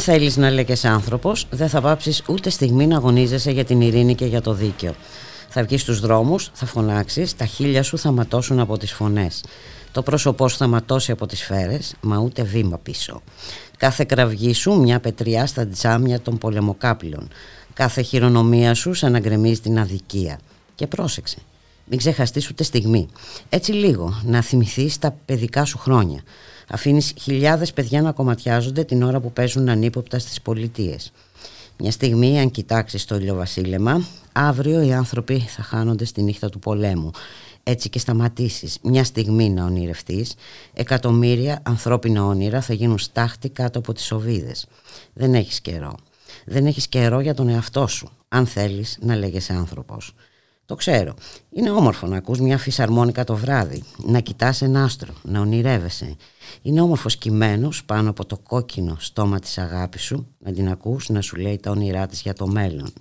Αν θέλεις να λέγεσαι άνθρωπος, δεν θα πάψεις ούτε στιγμή να αγωνίζεσαι για την ειρήνη και για το δίκαιο. Θα βγεις στους δρόμους, θα φωνάξεις, τα χείλια σου θα ματώσουν από τις φωνές. Το πρόσωπό σου θα ματώσει από τις σφαίρες, μα ούτε βήμα πίσω. Κάθε κραυγή σου μια πετριά στα τζάμια των πολεμοκάπηλων. Κάθε χειρονομία σου σαν να γκρεμίζει την αδικία. Και πρόσεξε, μην ξεχαστείς ούτε στιγμή. Έτσι λίγο, να θυμηθείς τα παιδικά σου χρόνια. Αφήνεις χιλιάδες παιδιά να κομματιάζονται την ώρα που παίζουν ανύποπτα στις πολιτείες. Μια στιγμή, αν κοιτάξεις το ηλιοβασίλεμα, αύριο οι άνθρωποι θα χάνονται στη νύχτα του πολέμου. Έτσι και σταματήσεις μια στιγμή να ονειρευτείς, εκατομμύρια ανθρώπινα όνειρα θα γίνουν στάχτη κάτω από τις οβίδες. Δεν έχεις καιρό. Δεν έχεις καιρό για τον εαυτό σου, αν θέλεις να λέγεσαι άνθρωπος. Το ξέρω. Είναι όμορφο να ακούς μια φυσαρμόνικα το βράδυ, να κοιτάς ένα άστρο, να ονειρεύεσαι. Είναι όμορφος κειμένος πάνω από το κόκκινο στόμα της αγάπης σου, να την ακούς να σου λέει τα όνειρά της για το μέλλον.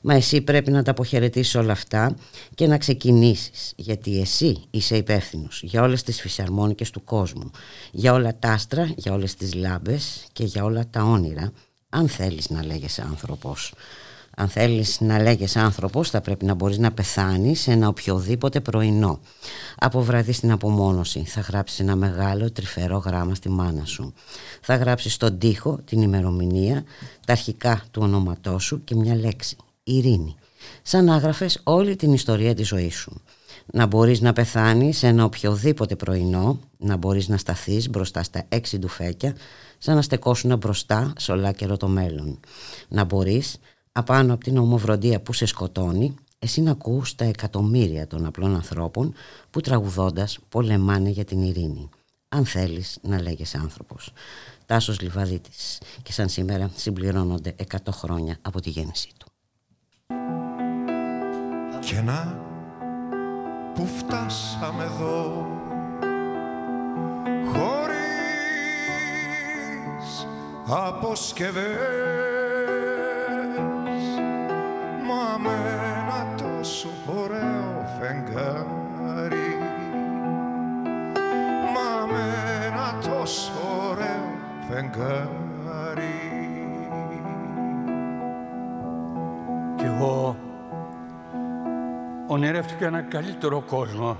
Μα εσύ πρέπει να τα αποχαιρετήσεις όλα αυτά και να ξεκινήσεις, γιατί εσύ είσαι υπεύθυνος για όλες τις φυσαρμόνικες του κόσμου, για όλα τα άστρα, για όλες τις λάμπες και για όλα τα όνειρα, αν θέλεις να λέγεσαι άνθρωπος. Αν θέλεις να λέγεις άνθρωπος θα πρέπει να μπορείς να πεθάνεις σε ένα οποιοδήποτε πρωινό. Από βραδύ στην απομόνωση θα γράψεις ένα μεγάλο τρυφερό γράμμα στη μάνα σου. Θα γράψεις στον τοίχο την ημερομηνία, τα αρχικά του ονόματός σου και μια λέξη. Ειρήνη. Σαν να γράφες όλη την ιστορία της ζωής σου. Να μπορείς να πεθάνεις σε ένα οποιοδήποτε πρωινό, να μπορείς να σταθείς μπροστά στα έξι ντουφέκια, σαν να στεκόσουν μπροστά σε ολάκερο το μέλλον. Να μπορείς απάνω από την ομοβροντία που σε σκοτώνει, εσύ να ακούς τα εκατομμύρια των απλών ανθρώπων που τραγουδώντας πολεμάνε για την ειρήνη. Αν θέλεις να λέγεσαι άνθρωπος. Τάσος Λιβαδίτης και σαν σήμερα συμπληρώνονται 100 χρόνια από τη γέννησή του. Και να που φτάσαμε εδώ χωρίς αποσκευές φεγγάρι. Μα με ένα τόσο ωραίο φεγγάρι. Κι εγώ ονειρεύτηκα ένα καλύτερο κόσμο.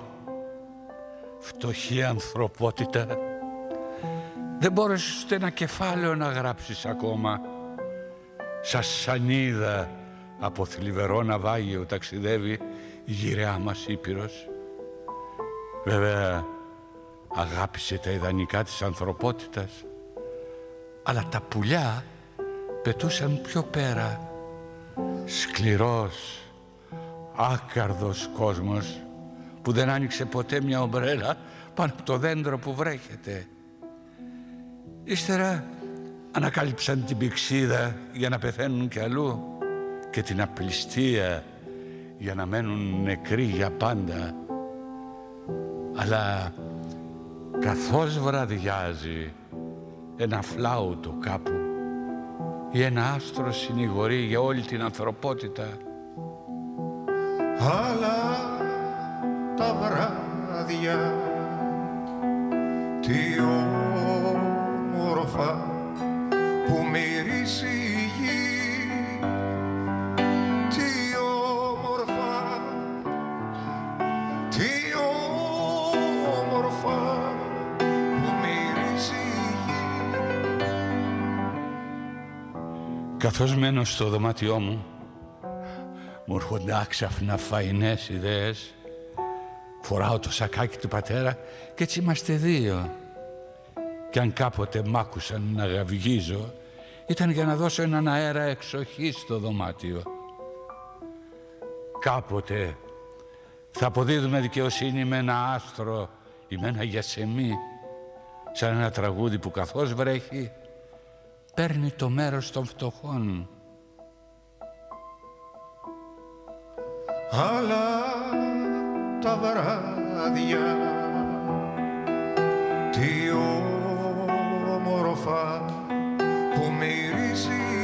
Φτωχή ανθρωπότητα. Δεν μπόρεσες ούτε ένα κεφάλαιο να γράψεις ακόμα. Σας σανίδα από θλιβερό ναυάγιο ταξιδεύει η γυραιά μας Ήπειρος. Βέβαια αγάπησε τα ιδανικά της ανθρωπότητας αλλά τα πουλιά πετούσαν πιο πέρα σκληρός άκαρδος κόσμος που δεν άνοιξε ποτέ μια ομπρέλα πάνω από το δέντρο που βρέχεται. Ύστερα ανακάλυψαν την πηξίδα για να πεθαίνουν κι αλλού και την απληστία για να μένουν νεκροί για πάντα. Αλλά καθώς βραδιάζει ένα φλάουτο κάπου ή ένα άστρο συνηγορεί για όλη την ανθρωπότητα αλλά τα βράδια τι όμορφα που μυρίζει Καθώς μένω στο δωμάτιό μου, μου έρχονται άξαφνα φαϊνές ιδέες. Φοράω το σακάκι του πατέρα και έτσι είμαστε δύο. Κι αν κάποτε μ' άκουσαν να γαυγίζω, ήταν για να δώσω έναν αέρα εξοχή στο δωμάτιο. Κάποτε θα αποδίδουμε δικαιοσύνη με ένα άστρο ή με ένα γιασεμί, σαν ένα τραγούδι που καθώς βρέχει παίρνει το μέρος των φτωχών. αλλά τα βράδια τι όμορφα που μυρίζει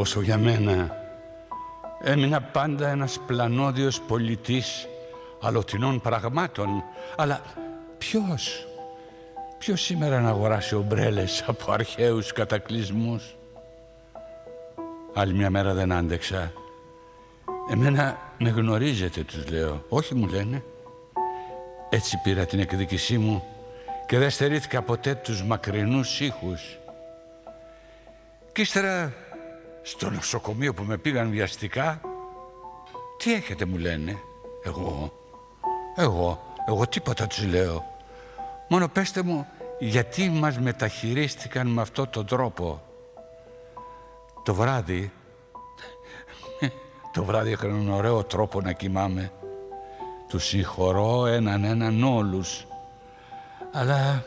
Όσο για μένα. Έμεινα πάντα ένας πλανόδιος πολιτής αλωτινών πραγμάτων. Αλλά ποιος ποιος σήμερα να αγοράσει ομπρέλες από αρχαίους κατακλυσμούς; Άλλη μια μέρα δεν άντεξα. Εμένα με γνωρίζετε τους λέω. Όχι μου λένε. Έτσι πήρα την εκδίκησή μου και δεν στερήθηκα ποτέ τους μακρινούς ήχους. Και ύστερα στο νοσοκομείο που με πήγαν βιαστικά τι έχετε μου λένε. Εγώ εγώ εγώ τίποτα τους λέω. Μόνο πέστε μου γιατί μας μεταχειρίστηκαν με αυτό τον τρόπο; Το βράδυ το βράδυ είχαν έναν ωραίο τρόπο να κοιμάμαι. Τους συγχωρώ έναν έναν όλους. Αλλά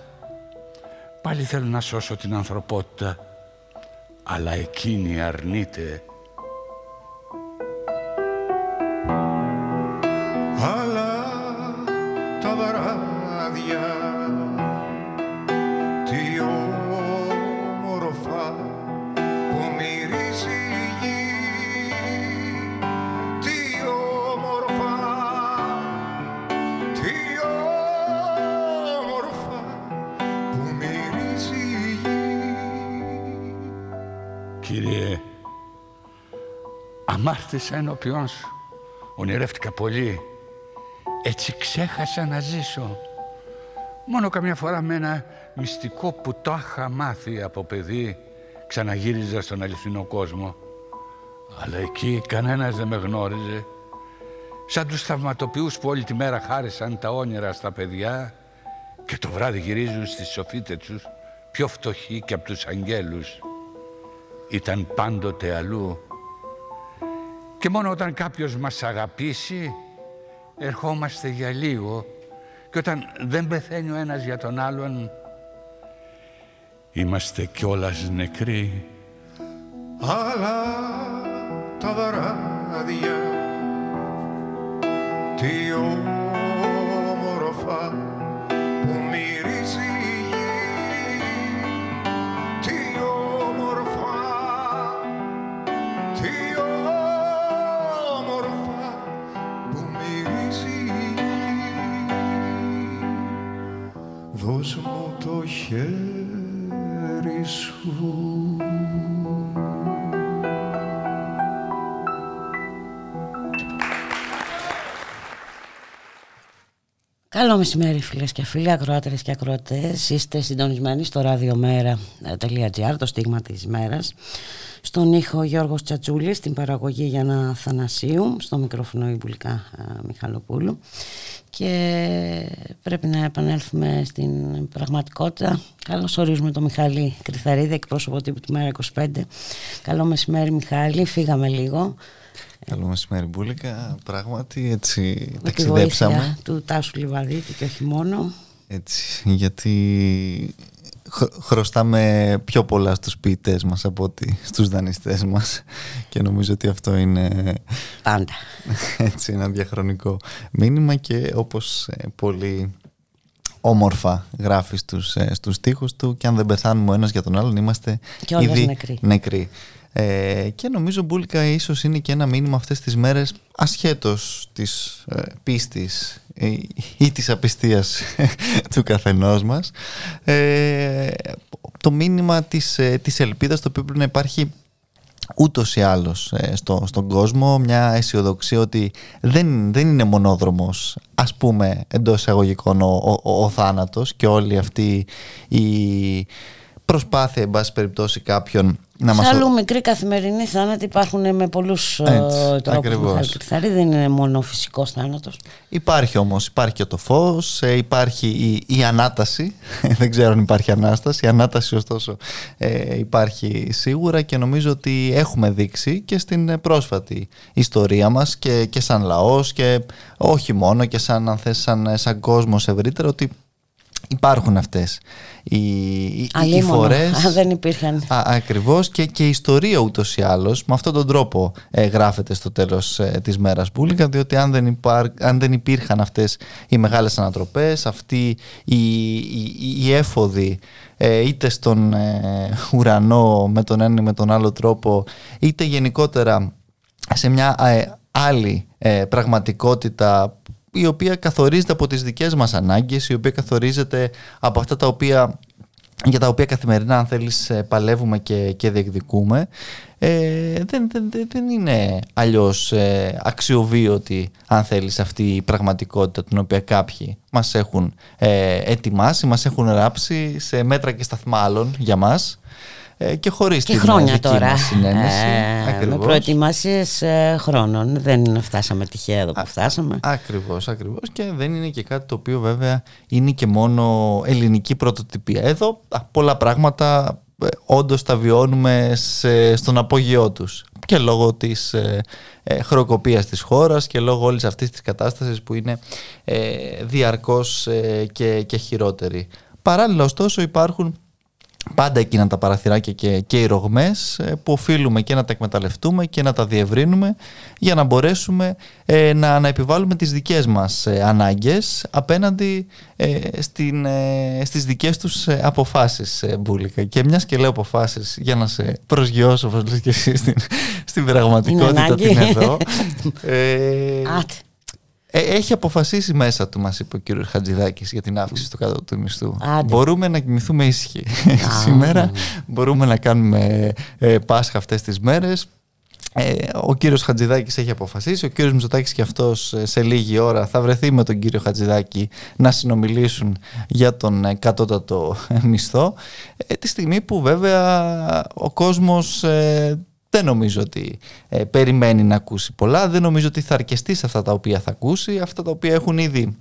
πάλι θέλω να σώσω την ανθρωπότητα αλλά εκείνη αρνείται. Αμάρτησα ενώπιόν σου. Ονειρεύτηκα πολύ. Έτσι ξέχασα να ζήσω. Μόνο καμιά φορά με ένα μυστικό που το είχα μάθει από παιδί ξαναγύριζα στον αληθινό κόσμο. Αλλά εκεί κανένας δεν με γνώριζε. Σαν τους θαυματοποιούς που όλη τη μέρα χάρισαν τα όνειρα στα παιδιά και το βράδυ γυρίζουν στις σοφίτες τους πιο φτωχοί και από τους αγγέλους ήταν πάντοτε αλλού και μόνο όταν κάποιος μας αγαπήσει ερχόμαστε για λίγο. Και όταν δεν πεθαίνει ο ένας για τον άλλον είμαστε κιόλας νεκροί. Αλλά τα βράδια τι όμορφα vou Καλό μεσημέρι φίλες και φίλοι, ακροάτερες και ακροατές. Είστε συντονισμένοι στο radiomera.gr, το στίγμα της μέρας. Στον ήχο Γιώργος Τσατσούλης, στην παραγωγή Γιάννα Θανασίου, στο μικρόφωνο η Μπουλικά Μιχαλοπούλου. Και πρέπει να επανέλθουμε στην πραγματικότητα. Καλώς ορίζουμε τον Μιχάλη Κρυθαρίδη, εκπρόσωπο τύπου του Μέρα 25. Καλό μεσημέρι Μιχάλη, φύγαμε λίγο. Καλό μεσημέρι Μπούλικα, πράγματι έτσι Με τη ταξιδέψαμε. βοήθεια του Τάσου Λιβαδίτη και όχι μόνο. Έτσι, γιατί χ- χρωστάμε πιο πολλά στους ποιητές μας από ότι στους δανειστές μας και νομίζω ότι αυτό είναι Πάντα. έτσι ένα διαχρονικό μήνυμα και όπως ε, πολύ όμορφα γράφεις στους, ε, στους στίχους του και αν δεν πεθάνουμε ο ένας για τον άλλον είμαστε Κιόλας ήδη νεκροί. νεκροί. Ε, και νομίζω Μπούλικα ίσως είναι και ένα μήνυμα αυτές τις μέρες ασχέτως της ε, πίστης ε, ή της απιστίας του καθενός μας. Ε, το μήνυμα της, ε, της ελπίδας το οποίο πρέπει να υπάρχει ούτως ή άλλως ε, στο, στον κόσμο. Μια αισιοδοξία ότι δεν, δεν είναι μονόδρομος ας πούμε εντός εισαγωγικών ο, ο, ο, ο θάνατος και όλη αυτή η προσπάθεια, εν πάση περιπτώσει, κάποιον να μας... αλλού μικρή καθημερινή θάνατη υπάρχουν με πολλούς ε, Έτσι, τρόπους ακριβώς. Μιχάλη Κρυθαρή. Δεν είναι μόνο ο φυσικός θάνατος. Υπάρχει όμως, υπάρχει και το φως, ε, υπάρχει η, η ανάταση, δεν ξέρω αν υπάρχει ανάσταση, η ανάταση ωστόσο ε, υπάρχει σίγουρα και νομίζω ότι έχουμε δείξει και στην ε, πρόσφατη ιστορία μας και, και σαν λαός και όχι μόνο και σαν, αν θες, σαν, σαν κόσμος ευρύτερα ότι υπάρχουν αυτές. Οι, οι, οι Αλίμονο, φορές αν δεν υπήρχαν. Α, ακριβώς. Και, και η ιστορία ούτως ή άλλως με αυτόν τον τρόπο ε, γράφεται στο τέλος ε, της μέρας Μπούλικα διότι αν δεν, υπάρ, αν δεν υπήρχαν αυτές οι μεγάλες ανατροπές αυτοί οι, οι, οι έφοδοι ε, είτε στον ε, ουρανό με τον ένα ή με τον άλλο τρόπο είτε γενικότερα σε μια ε, άλλη ε, πραγματικότητα η οποία καθορίζεται από τις δικές μας ανάγκες, η οποία καθορίζεται από αυτά τα οποία για τα οποία καθημερινά αν θέλεις ε, παλεύουμε και, και διεκδικούμε. Ε, δεν, δεν, δεν, δεν είναι αλλιώς ε, αξιοβίωτη αν θέλεις αυτή η πραγματικότητα την οποία κάποιοι μας έχουν ε, ετοιμάσει, μας έχουν ράψει σε μέτρα και σταθμά άλλων για μας. ε, και χωρίς Και την χρόνια δική τώρα. μας συνένεση. Ε, με Ακριβώς. προετοιμασίες ε, χρόνων. Δεν φτάσαμε τυχαία εδώ που φτάσαμε. Ακριβώς, ακριβώς και δεν είναι και κάτι το οποίο βέβαια είναι και μόνο ελληνική πρωτοτυπία. Εδώ α, πολλά πράγματα ε, όντως τα βιώνουμε σε, στον απόγειό τους και λόγω της ε, ε, χρεοκοπίας της χώρας και λόγω όλης αυτής της κατάστασης που είναι ε, διαρκώς ε, και, και χειρότερη. Παράλληλα ωστόσο υπάρχουν πάντα εκείνα τα παραθυράκια και, και οι ρογμές ε, που οφείλουμε και να τα εκμεταλλευτούμε και να τα διευρύνουμε για να μπορέσουμε ε, να, να επιβάλλουμε τις δικές μας ε, ανάγκες απέναντι ε, στην, ε, στις δικές τους ε, αποφάσεις ε, Μπούλικα. Και μιας και λέω αποφάσεις για να σε προσγειώσω όπως λες και εσύ στην, στην πραγματικότητα ανάγκη. την εδώ. Ε, Άτε. ε, έχει αποφασίσει μέσα του, μας είπε ο κύριος Χατζηδάκης, για την αύξηση του κάτω του μισθού. Άντε. Μπορούμε να κοιμηθούμε ήσυχοι. Σήμερα μπορούμε να κάνουμε ε, Πάσχα αυτές τις μέρες. Ε, ο κύριος Χατζηδάκης έχει αποφασίσει, ο κύριος Μητσοτάκης και αυτός ε, σε λίγη ώρα θα βρεθεί με τον κύριο Χατζηδάκη να συνομιλήσουν για τον ε, κατώτατο ε, μισθό ε, τη στιγμή που βέβαια ο κόσμος ε, δεν νομίζω ότι ε, περιμένει να ακούσει πολλά, δεν νομίζω ότι θα αρκεστεί σε αυτά τα οποία θα ακούσει, αυτά τα οποία έχουν ήδη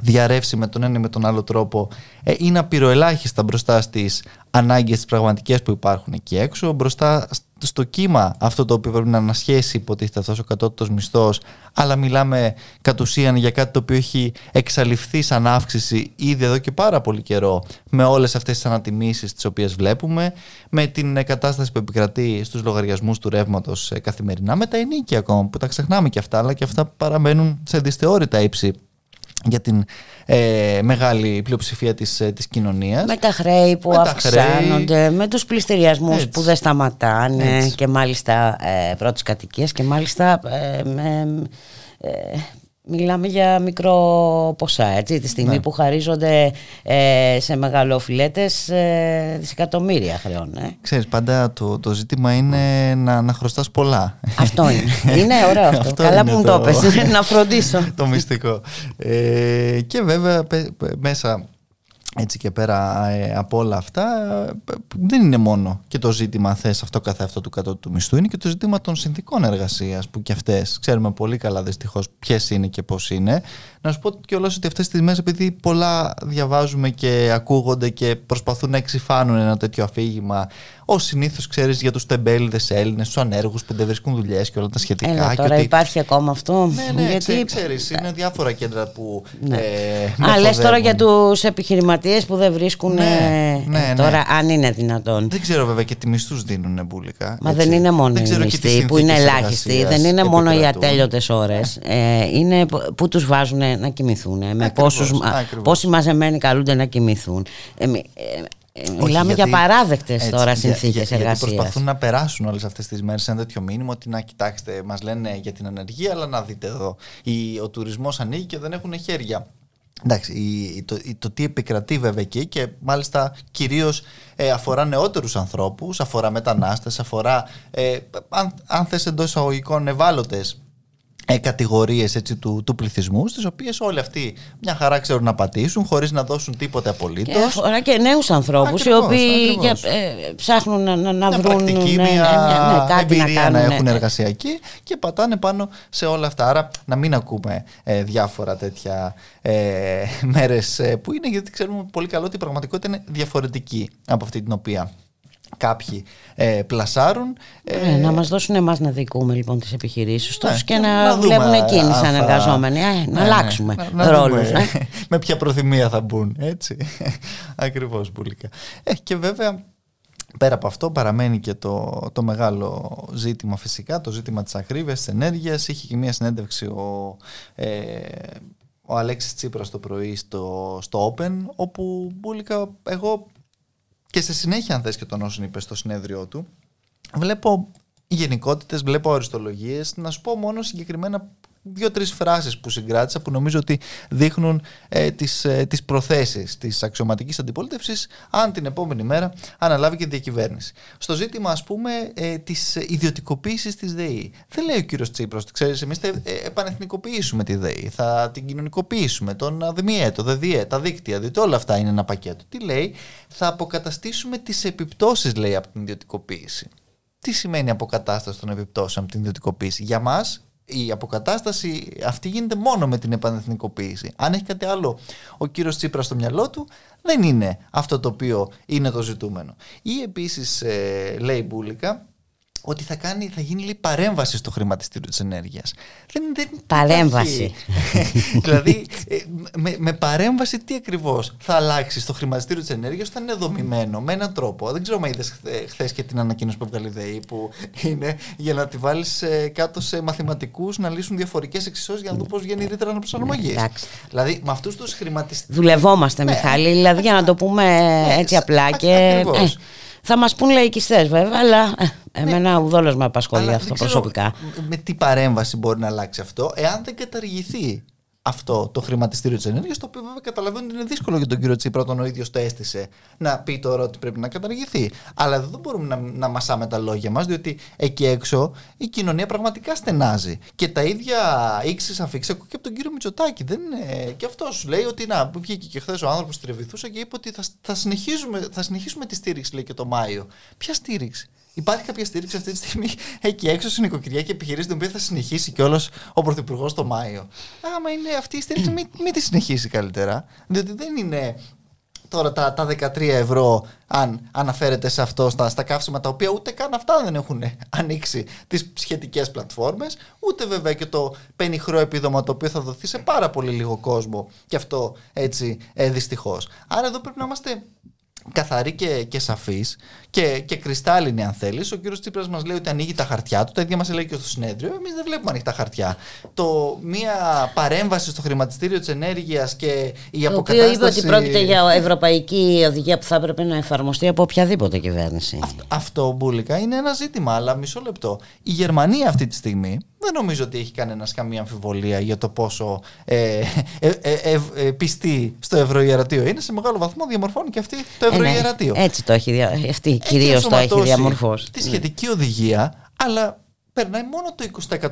διαρρεύσει με τον ένα ή με τον άλλο τρόπο ε, είναι απειροελάχιστα μπροστά στις ανάγκες τις πραγματικές που υπάρχουν εκεί έξω, μπροστά σ- στο κύμα αυτό το οποίο πρέπει να ανασχέσει υποτίθεται αυτός ο κατώτατος μισθός αλλά μιλάμε κατ' ουσίαν για κάτι το οποίο έχει εξαλειφθεί σαν αύξηση ήδη εδώ και πάρα πολύ καιρό με όλες αυτές τις ανατιμήσεις τις οποίες βλέπουμε με την ε, κατάσταση που επικρατεί στους λογαριασμούς του ρεύματος καθημερινά με τα ενίκια ακόμα που τα ξεχνάμε και αυτά αλλά και αυτά παραμένουν σε δυσθεώρητα ύψη για την ε, μεγάλη πλειοψηφία της, ε, της κοινωνίας. Με τα χρέη που Με τα αυξάνονται, με τους πληστηριασμούς Έτσι. που δεν σταματάνε Έτσι. και μάλιστα ε, πρώτης κατοικίας και μάλιστα ε, με, ε, μιλάμε για μικρό ποσά, έτσι, τη στιγμή Ναι. που χαρίζονται ε, σε μεγαλοφιλέτες ε, δισεκατομμύρια χρεών. Ε. Ξέρεις, πάντα το, το ζήτημα είναι να, να χρωστάς πολλά. Αυτό είναι. είναι ωραίο αυτό. Καλά είναι που μου το πες. να φροντίσω. το μυστικό. Ε, και βέβαια πε- πε- μέσα έτσι και πέρα ε, από όλα αυτά ε, δεν είναι μόνο και το ζήτημα θες αυτό καθ' αυτό του κατώτου του μισθού είναι και το ζήτημα των συνθήκων εργασίας που και αυτές ξέρουμε πολύ καλά δυστυχώς ποιες είναι και πώς είναι. Να σου πω κιόλας ότι αυτές τις μέρες επειδή πολλά διαβάζουμε και ακούγονται και προσπαθούν να εξυφάνουν ένα τέτοιο αφήγημα ω συνήθως ξέρεις για τους τεμπέληδες Έλληνες, τους ανέργους που δεν βρίσκουν δουλειές και όλα τα σχετικά Έλα, και τώρα ότι υπάρχει ακόμα αυτό. ναι, ναι, γιατί... ξέ- ξέρεις, είναι διάφορα κέντρα που Ναι. ε, Α, λες τώρα μεθοδεύουν. για τους επιχειρηματίες που δεν βρίσκουν Ναι, ε, ναι, ναι. τώρα αν είναι δυνατόν. Δεν ξέρω βέβαια και τι μισθού δίνουν μπουλικά. Μα έτσι. δεν είναι μόνο Δεν οι ξέρω και τι μισθοί που είναι συνθήκες ελάχιστοι, εργασίας δεν είναι μόνο οι επικρατούν. ατέλειωτες ώρες. Ε, είναι που- που τους βάζουν να κοιμηθούν, με Ακριβώς, πόσους, μα- ακριβώς. πόσοι μαζεμένοι καλούνται να κοιμηθούν. Ε, μη- ε, ε, Όχι, μιλάμε γιατί- για παράδεκτες έτσι, τώρα για- συνθήκες για- Γιατί εργασίας. προσπαθούν να περάσουν όλες αυτές τις μέρες ένα τέτοιο μήνυμα ότι να κοιτάξτε, μας λένε για την ανεργία, αλλά να δείτε εδώ. Η, ο τουρισμός ανοίγει και δεν έχουν χέρια. Εντάξει, η- η- το, η- το τι επικρατεί βέβαια εκεί και μάλιστα κυρίως ε, αφορά νεότερους ανθρώπους, αφορά μετανάστες, αφορά, ε, αν, αν θες εντός εισαγωγικών ευάλωτες ε, κατηγορίες έτσι, του, του πληθυσμού στις οποίες όλοι αυτοί μια χαρά ξέρουν να πατήσουν χωρίς να δώσουν τίποτε απολύτως. Και αφορά και νέους ανθρώπους οι οποίοι ε, ψάχνουν να, να, να βρουν πρακτική, ναι, μια ναι, ναι, κάτι εμπειρία να, να, κάνουν, έχουν ναι. εργασιακή και πατάνε πάνω σε όλα αυτά. Άρα να μην ακούμε ε, διάφορα τέτοια ε, μέρες ε, που είναι γιατί ξέρουμε πολύ καλό ότι η πραγματικότητα είναι διαφορετική από αυτή την οποία κάποιοι ε, πλασάρουν. Ναι, να μας δώσουν εμάς να δικούμε λοιπόν τις επιχειρήσεις τους Ναι, και και να, να δούμε δουλεύουν εκείνοι αν σαν θα- εργαζόμενοι. Ε, Ναι, να ναι. αλλάξουμε Να- να ρόλους. δούμε ναι. με ποια προθυμία θα μπουν, έτσι. Ακριβώς, Μπουλίκα. Ε, και βέβαια, πέρα από αυτό παραμένει και το, το μεγάλο ζήτημα φυσικά, το ζήτημα της ακρίβειας, της ενέργειας. Είχε και μια συνέντευξη ο, ε, ο Αλέξης Τσίπρας το πρωί στο, στο Open, όπου Μπουλίκα, εγώ και σε συνέχεια αν θες και τον όσον είπες στο συνέδριό του, βλέπω γενικότητες, βλέπω αριστολογίες, να σου πω μόνο συγκεκριμένα δύο-τρεις φράσεις που συγκράτησα που νομίζω ότι δείχνουν ε, τις, ε, τις προθέσεις της αξιωματικής αντιπολίτευσης αν την επόμενη μέρα αναλάβει και διακυβέρνηση. Στο ζήτημα ας πούμε ε, της ιδιωτικοποίησης της ΔΕΗ. Δεν λέει ο κύριος Τσίπρος, ξέρεις, εμείς θα ε, επανεθνικοποιήσουμε τη ΔΕΗ, θα την κοινωνικοποιήσουμε, τον ΑΔΜΙΕ, το ΔΔΙΕ, τα δίκτυα, διότι όλα αυτά είναι ένα πακέτο. Τι λέει, θα αποκαταστήσουμε τις επιπτώσεις λέει από την ιδιωτικοποίηση. Τι σημαίνει αποκατάσταση των επιπτώσεων από την ιδιωτικοποίηση; Για μας, η αποκατάσταση αυτή γίνεται μόνο με την επανεθνικοποίηση. Αν έχει κάτι άλλο ο κύριος Τσίπρας στο μυαλό του, δεν είναι αυτό το οποίο είναι το ζητούμενο. Ή επίσης ε, λέει Μπούλικα ότι θα, κάνει, θα γίνει λέει, παρέμβαση στο χρηματιστήριο της ενέργειας. Δεν, δεν Παρέμβαση. υπάρχει. δηλαδή, ε, με, με παρέμβαση τι ακριβώς θα αλλάξει στο χρηματιστήριο της ενέργειας όταν είναι δομημένο με έναν τρόπο. Δεν ξέρω αν είδες χθε και την ανακοίνωση που έβγαλε η ΔΕΗ που είναι για να τη βάλεις ε, κάτω σε μαθηματικούς να λύσουν διαφορικές εξισώσεις για να δουν πώς βγαίνει η ρήτρα αναπροσαρμογής. εντάξει. δηλαδή, με αυτούς τους χρηματιστήρες Δουλευόμαστε, Ναι. Μιχάλη, δηλαδή για να το πούμε έτσι σ- απλά α- και... ακριβώς. Ε, θα μας πούν λαϊκιστές βέβαια, αλλά ε, εμένα ουδόλως με απασχολεί Αλλά αυτό δεν ξέρω προσωπικά. με- Με τι παρέμβαση μπορεί να αλλάξει αυτό, εάν δεν καταργηθεί αυτό το χρηματιστήριο της ενέργειας, το οποίο βέβαια καταλαβαίνω ότι είναι δύσκολο για τον κύριο Τσίπρα όταν ο ίδιος το έστησε να πει τώρα ότι πρέπει να καταργηθεί. Αλλά εδώ δεν μπορούμε να, να μασάμε τα λόγια μας, διότι εκεί έξω η κοινωνία πραγματικά στενάζει. Και τα ίδια ήξει αφήξει ακούω και από τον κύριο Μητσοτάκη. Δεν είναι... Και αυτός σου λέει ότι να, που βγήκε και χθες ο άνθρωπος τρεβηθούσε και είπε ότι θα, θα, συνεχίσουμε, θα συνεχίσουμε τη στήριξη, λέει και το Μάιο. Ποια στήριξη; Υπάρχει κάποια στήριξη αυτή τη στιγμή εκεί έξω στην νοικοκυριά και επιχειρήσει την οποία θα συνεχίσει κιόλας ο Πρωθυπουργός το Μάιο. Άμα είναι αυτή η στήριξη, μην, μην τη συνεχίσει καλύτερα. Διότι δεν είναι τώρα τα, τα 13 ευρώ, αν αναφέρεται σε αυτό στα, στα καύσιμα τα οποία ούτε καν αυτά δεν έχουν ανοίξει τις σχετικές πλατφόρμες, ούτε βέβαια και το πενιχρό επίδομα το οποίο θα δοθεί σε πάρα πολύ λίγο κόσμο. Και αυτό έτσι ε, δυστυχώς. Άρα εδώ πρέπει να είμαστε καθαροί και, και σαφεί και, και κρυστάλλινοι, αν θέλεις. Ο κύριος Τσίπρας μας λέει ότι ανοίγει τα χαρτιά του. Τα ίδια μας λέει και στο συνέδριο. Εμείς δεν βλέπουμε ανοιχτά χαρτιά. Το μία παρέμβαση στο χρηματιστήριο της ενέργειας και η Το οποίο αποκατάσταση. είπε ότι πρόκειται για ευρωπαϊκή οδηγία που θα έπρεπε να εφαρμοστεί από οποιαδήποτε κυβέρνηση. Αυτό μπουλικα είναι ένα ζήτημα, αλλά μισό λεπτό. Η Γερμανία αυτή τη στιγμή δεν νομίζω ότι έχει κανένας καμία αμφιβολία για το πόσο ε, ε, ε, ε, ε, πιστή στο ευρωιερατείο είναι. Σε μεγάλο βαθμό διαμορφώνει και αυτή το Ε, ναι, ευρωιερατείο. έτσι το έχει, δια- αυτή Έχει κυρίως το έχει ενσωματώσει διαμορφώσει. Τη σχετική οδηγία, αλλά περνάει μόνο το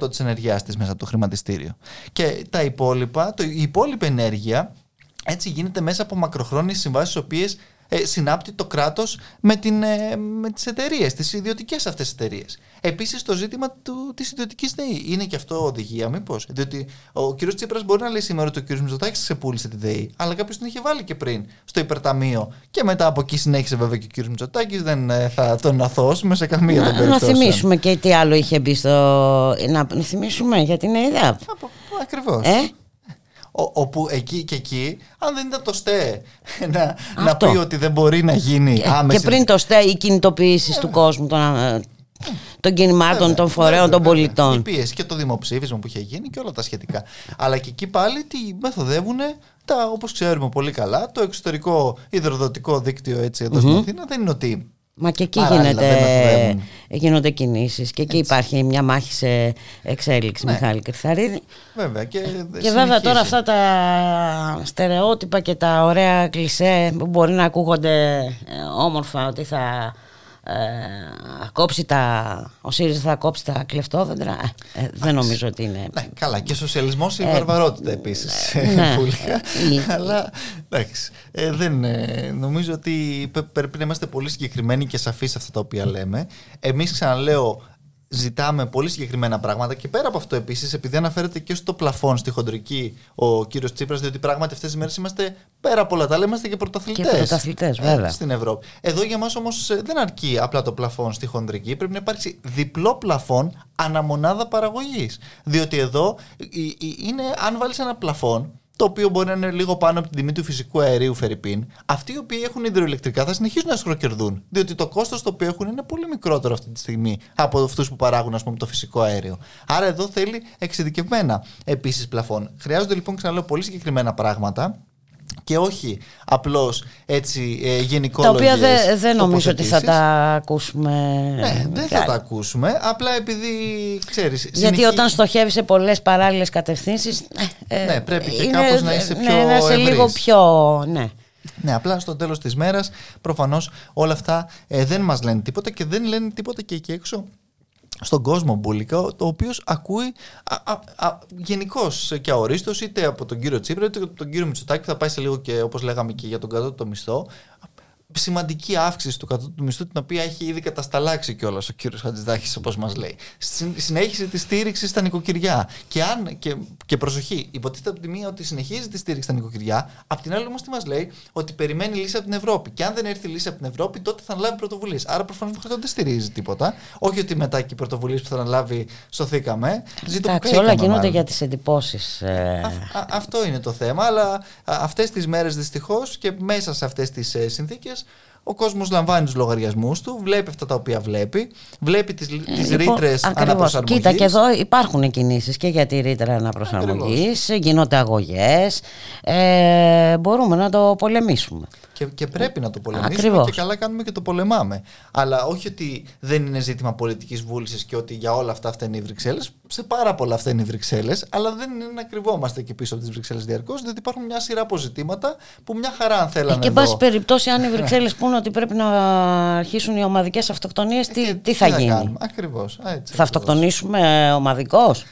20% της ενεργειάς της μέσα από το χρηματιστήριο. Και τα υπόλοιπα, το, η υπόλοιπη ενέργεια έτσι γίνεται μέσα από μακροχρόνιες συμβάσεις τις οποίες ε, συνάπτει το κράτος με, την, ε, με τις εταιρείες, τις ιδιωτικές αυτές εταιρείες. Επίσης το ζήτημα του, της ιδιωτικής ΔΕΗ. Είναι και αυτό οδηγία μήπως. Διότι ο κ. Τσίπρας μπορεί να λέει σήμερα ότι ο κ. Μητσοτάκης ξεπούλησε τη ΔΕΗ, αλλά κάποιος την είχε βάλει και πριν στο υπερταμείο. Και μετά από εκεί συνέχισε βέβαια και ο κ. Μητσοτάκης, δεν ε, θα τον αθώσουμε σε καμία των Να, να περιπτώσεων. θυμίσουμε και τι άλλο είχε μπει στο. Να, να θυμίσουμε για την ΕΕΔΑΠ. Ακριβώς. Ε; Ο, όπου εκεί και εκεί, αν δεν ήταν το ΣΤΕ να, να Αυτό. πει ότι δεν μπορεί να γίνει Και, άμεση και πριν το ΣΤΕ, οι κινητοποιήσεις του κόσμου, των, ε, των κινημάτων, Βέβαια, των φορέων, βέβαια, των βέβαια. πολιτών. Η πίεση και το δημοψήφισμα που είχε γίνει και όλα τα σχετικά. Αλλά και εκεί πάλι τι μεθοδεύουν τα, όπως ξέρουμε πολύ καλά, το εξωτερικό υδροδοτικό δίκτυο έτσι εδώ στην Αθήνα δεν είναι ότι Μα και εκεί Παράλληλα, γίνεται, δεν μεθοδεύουν. γίνονται κινήσεις και εκεί υπάρχει μια μάχη σε εξέλιξη, Ναι. Μιχάλη Κρυθαρίδη. βέβαια και, Και βέβαια τώρα αυτά τα στερεότυπα και τα ωραία κλισέ που μπορεί να ακούγονται ε, όμορφα ότι θα κόψει τα, ο ΣΥΡΙΖΑ θα κόψει τα κλεφτόδεντρα. Ε, ε, δεν νομίζω ότι είναι. Ναι, καλά. Και σοσιαλισμός η βαρβαρότητα επίσης. Ναι, αλλά εντάξει. δεν, νομίζω ότι πρέπει να είμαστε πολύ συγκεκριμένοι και σαφείς σε αυτά τα οποία λέμε. Εμείς ξαναλέω, ζητάμε πολύ συγκεκριμένα πράγματα και πέρα από αυτό επίσης, επειδή αναφέρεται και στο πλαφόν στη χοντρική ο κύριος Τσίπρας, διότι πράγματι αυτές τις μέρες είμαστε πέρα από όλα τα άλλα, είμαστε και πρωταθλητές. Και πρωταθλητές, βέβαια. στην Ευρώπη. Εδώ για μας όμως ε, δεν αρκεί απλά το πλαφόν στη χοντρική, πρέπει να υπάρξει διπλό πλαφόν αναμονάδα παραγωγής. Διότι εδώ είναι, αν βάλεις ένα πλαφόν, το οποίο μπορεί να είναι λίγο πάνω από την τιμή του φυσικού αερίου Φερρυπίν, αυτοί οι οποίοι έχουν υδροελεκτρικά θα συνεχίσουν να σχροκερδούν. Διότι το κόστος το οποίο έχουν είναι πολύ μικρότερο αυτή τη στιγμή από αυτούς που παράγουν ας πούμε, το φυσικό αέριο. Άρα εδώ θέλει εξειδικευμένα επίσης πλαφόν. Χρειάζονται λοιπόν, ξαναλέω, πολύ συγκεκριμένα πράγματα και όχι απλώς έτσι ε, γενικόλογες Τα οποία δεν νομίζω ότι θα τα ακούσουμε Ναι, δεν θα τα ακούσουμε, απλά επειδή ξέρεις Γιατί όταν στοχεύεις σε πολλές παράλληλες κατευθύνσεις ε, Ναι, πρέπει και είναι, κάπως να είσαι πιο ναι, να είσαι λίγο πιο... Ναι. Ναι, απλά στο τέλος της μέρας προφανώς όλα αυτά ε, δεν μας λένε τίποτα και δεν λένε τίποτα και εκεί έξω στον κόσμο Μπούλικα, ο οποίο ακούει γενικώς και αορίστως είτε από τον κύριο Τσίπρα είτε από τον κύριο Μητσοτάκη, θα πάει σε λίγο και όπως λέγαμε και για τον κατώτατο μισθό σημαντική αύξηση του κατώτατου μισθού, την οποία έχει ήδη κατασταλάξει κιόλας ο κύριος Χατζηδάκης, όπως μας λέει. Συνέχισε της στήριξης στα νοικοκυριά. Και, αν, και, και προσοχή, υποτίθεται από τη μία ότι συνεχίζει τη στήριξη στα νοικοκυριά, απ' την άλλη όμως τι μας λέει, ότι περιμένει λύση από την Ευρώπη. Και αν δεν έρθει λύση από την Ευρώπη, τότε θα αναλάβει πρωτοβουλίες. Άρα προφανώς δεν στηρίζει τίποτα. Όχι ότι μετά και οι πρωτοβουλίες που θα αναλάβει σωθήκαμε. Εντάξει, όλα γίνονται για τις εντυπώσεις. Ε... αυτό είναι το θέμα, αλλά αυτές τις μέρες δυστυχώς και μέσα σε αυτές τις ε, συνθήκες this ο κόσμος λαμβάνει τους λογαριασμούς του, βλέπει αυτά τα οποία βλέπει, βλέπει τις τις ε, λοιπόν, ρήτρες αναπροσαρμογής. Κοίτα, και εδώ υπάρχουν κινήσεις και για τη ρήτρα αναπροσαρμογής, γίνονται αγωγές. Ε, μπορούμε να το πολεμήσουμε. Και, και πρέπει να το πολεμήσουμε Ακριβώς. και καλά κάνουμε και το πολεμάμε. Αλλά όχι ότι δεν είναι ζήτημα πολιτικής βούλησης και ότι για όλα αυτά αυτά είναι οι Βρυξέλλες. Σε πάρα πολλά αυτά είναι οι Βρυξέλλες, αλλά δεν είναι να κρυβόμαστε εκεί πίσω από τις Βρυξέλλες διαρκώς, διότι υπάρχουν μια σειρά αποζητήματα που μια χαρά αν θέλανε. Ε, και εν πάση περιπτώσει, αν οι Βρυξέλλες πούνε ότι πρέπει να αρχίσουν οι ομαδικές αυτοκτονίες, τι, τι, τι, θα γίνει; Ακριβώς. Θα αυτοκτονήσουμε ομαδικώς;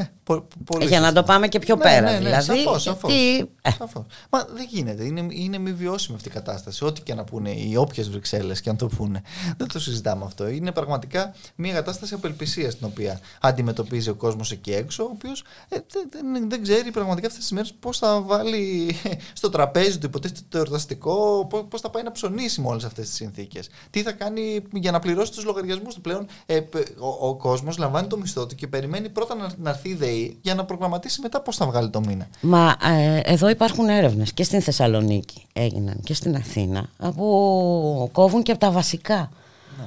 Ε, πο, πολύ Για να το πάμε και πιο ναι, πέρα. Ναι, ναι, δηλαδή, σαφώς, σαφώς, ε. σαφώς. Μα δεν γίνεται. Είναι, είναι μη βιώσιμη αυτή η κατάσταση. Ό,τι και να πούνε οι όποιες Βρυξέλλες και αν το πούνε. Δεν το συζητάμε αυτό. Είναι πραγματικά μια κατάσταση απελπισίας την οποία αντιμετωπίζει ο κόσμος εκεί έξω, ο οποίος ε, δεν, δεν, ξέρει πραγματικά αυτές τις μέρες πώς θα βάλει στο τραπέζι του υποτίθεται το εορταστικό, πώς θα πάει να ψωνίσει με όλες αυτές τις συνθήκες. Τι θα κάνει για να πληρώσει τους λογαριασμούς του πλέον. Ε, ο ο κόσμος λαμβάνει το μισθό του και περιμένει πρώτα να, να έρθει η ΔΕΗ για να προγραμματίσει μετά πώς θα βγάλει το μήνα. Μα ε, εδώ υπάρχουν έρευνες και στην Θεσσαλονίκη έγιναν και στην Αθήνα που κόβουν και από τα βασικά. Ναι.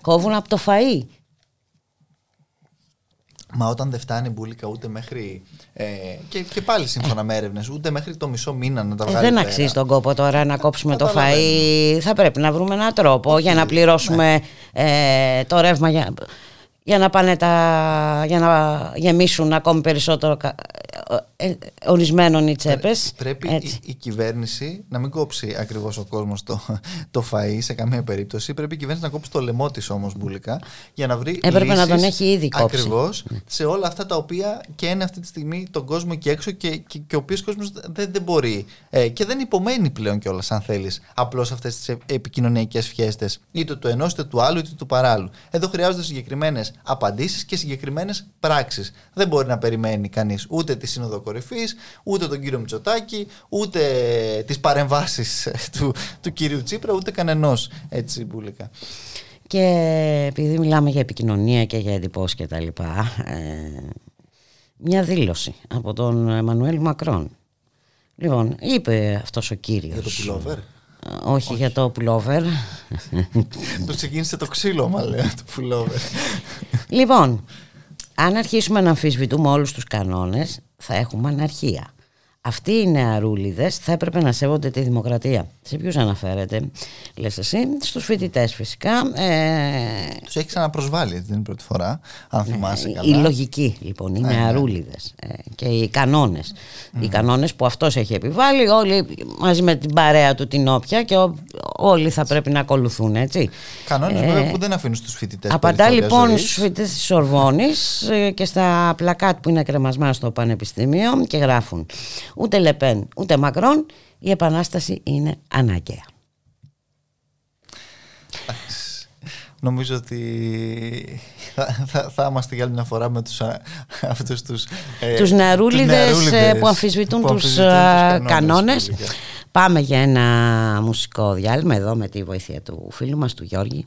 Κόβουν από το φαΐ. Μα όταν δεν φτάνει μπουλίκα ούτε μέχρι. Ε, και, και πάλι σύμφωνα με έρευνες, ούτε μέχρι το μισό μήνα να τα ε, βγάλει. Ε, δεν αξίζει τον κόπο τώρα να κόψουμε το φαΐ. Θα πρέπει να βρούμε έναν τρόπο για να πληρώσουμε ναι. ε, το ρεύμα. Για για να πάνε τα, για να γεμίσουν ακόμη περισσότερο ε, ε, ορισμένων οι τσέπες. Πρέπει η, η, κυβέρνηση να μην κόψει ακριβώς ο κόσμος το, το φαΐ σε καμία περίπτωση. Πρέπει η κυβέρνηση να κόψει το λαιμό της όμως μπουλικά για να βρει. Έπρεπε να τον έχει ήδη κόψει. Ακριβώς σε όλα αυτά τα οποία και είναι αυτή τη στιγμή τον κόσμο εκεί έξω και, και, και ο οποίος κόσμος δεν, δεν μπορεί ε, και δεν υπομένει πλέον κιόλας, αν θέλεις, απλώς αυτές τις επικοινωνιακές φιέστες είτε του ενός είτε του άλλου είτε του παράλληλου. Εδώ χρειάζονται συγκεκριμένες απαντήσεις και συγκεκριμένες πράξεις. Δεν μπορεί να περιμένει κανείς ούτε τη Σύνοδο Κορυφής, ούτε τον κύριο Μητσοτάκη, ούτε τις παρεμβάσεις του, του κύριου Τσίπρα, ούτε κανενός έτσι μπουλικά. Και επειδή μιλάμε για επικοινωνία και για εντυπώσεις και τα λοιπά, ε, μια δήλωση από τον Εμμανουέλ Μακρόν. Λοιπόν, είπε αυτός ο κύριος. Για το πουλόβερ. Όχι, για το πουλόβερ. το ξεκίνησε το ξύλο, μα λέει, το πουλόβερ. λοιπόν, αν αρχίσουμε να αμφισβητούμε όλους τους κανόνες, θα έχουμε αναρχία. Αυτοί οι νεαρούλιδες θα έπρεπε να σέβονται τη δημοκρατία. Σε ποιους αναφέρεται, λες εσύ, στους φοιτητές φυσικά. Ε... Τους έχει ξαναπροσβάλει, δεν είναι πρώτη φορά, αν ναι, θυμάσαι καλά. Η λογική λοιπόν, οι ναι, ναι. νεαρούλιδες ε, και οι κανόνες. Οι κανόνες που αυτός έχει επιβάλει, όλοι μαζί με την παρέα του την όποια και όλοι θα πρέπει να ακολουθούν, έτσι. Κανόνες ε, που δεν αφήνουν στους φοιτητές Απαντά λοιπόν ζωής. στους φοιτητές της Σορβόνης ε, και στα πλακάτ που είναι κρεμασμένα στο Πανεπιστήμιο και γράφουν ούτε Λεπέν ούτε Μακρόν η επανάσταση είναι αναγκαία. Νομίζω ότι θα, θα, θα είμαστε για άλλη μια φορά με τους, αυτούς τους, ε, τους νεαρούλιδες, ε, που αμφισβητούν, τους, τους κανόνες. κανόνες. Πάμε για ένα μουσικό διάλειμμα εδώ με τη βοήθεια του φίλου μας του Γιώργη.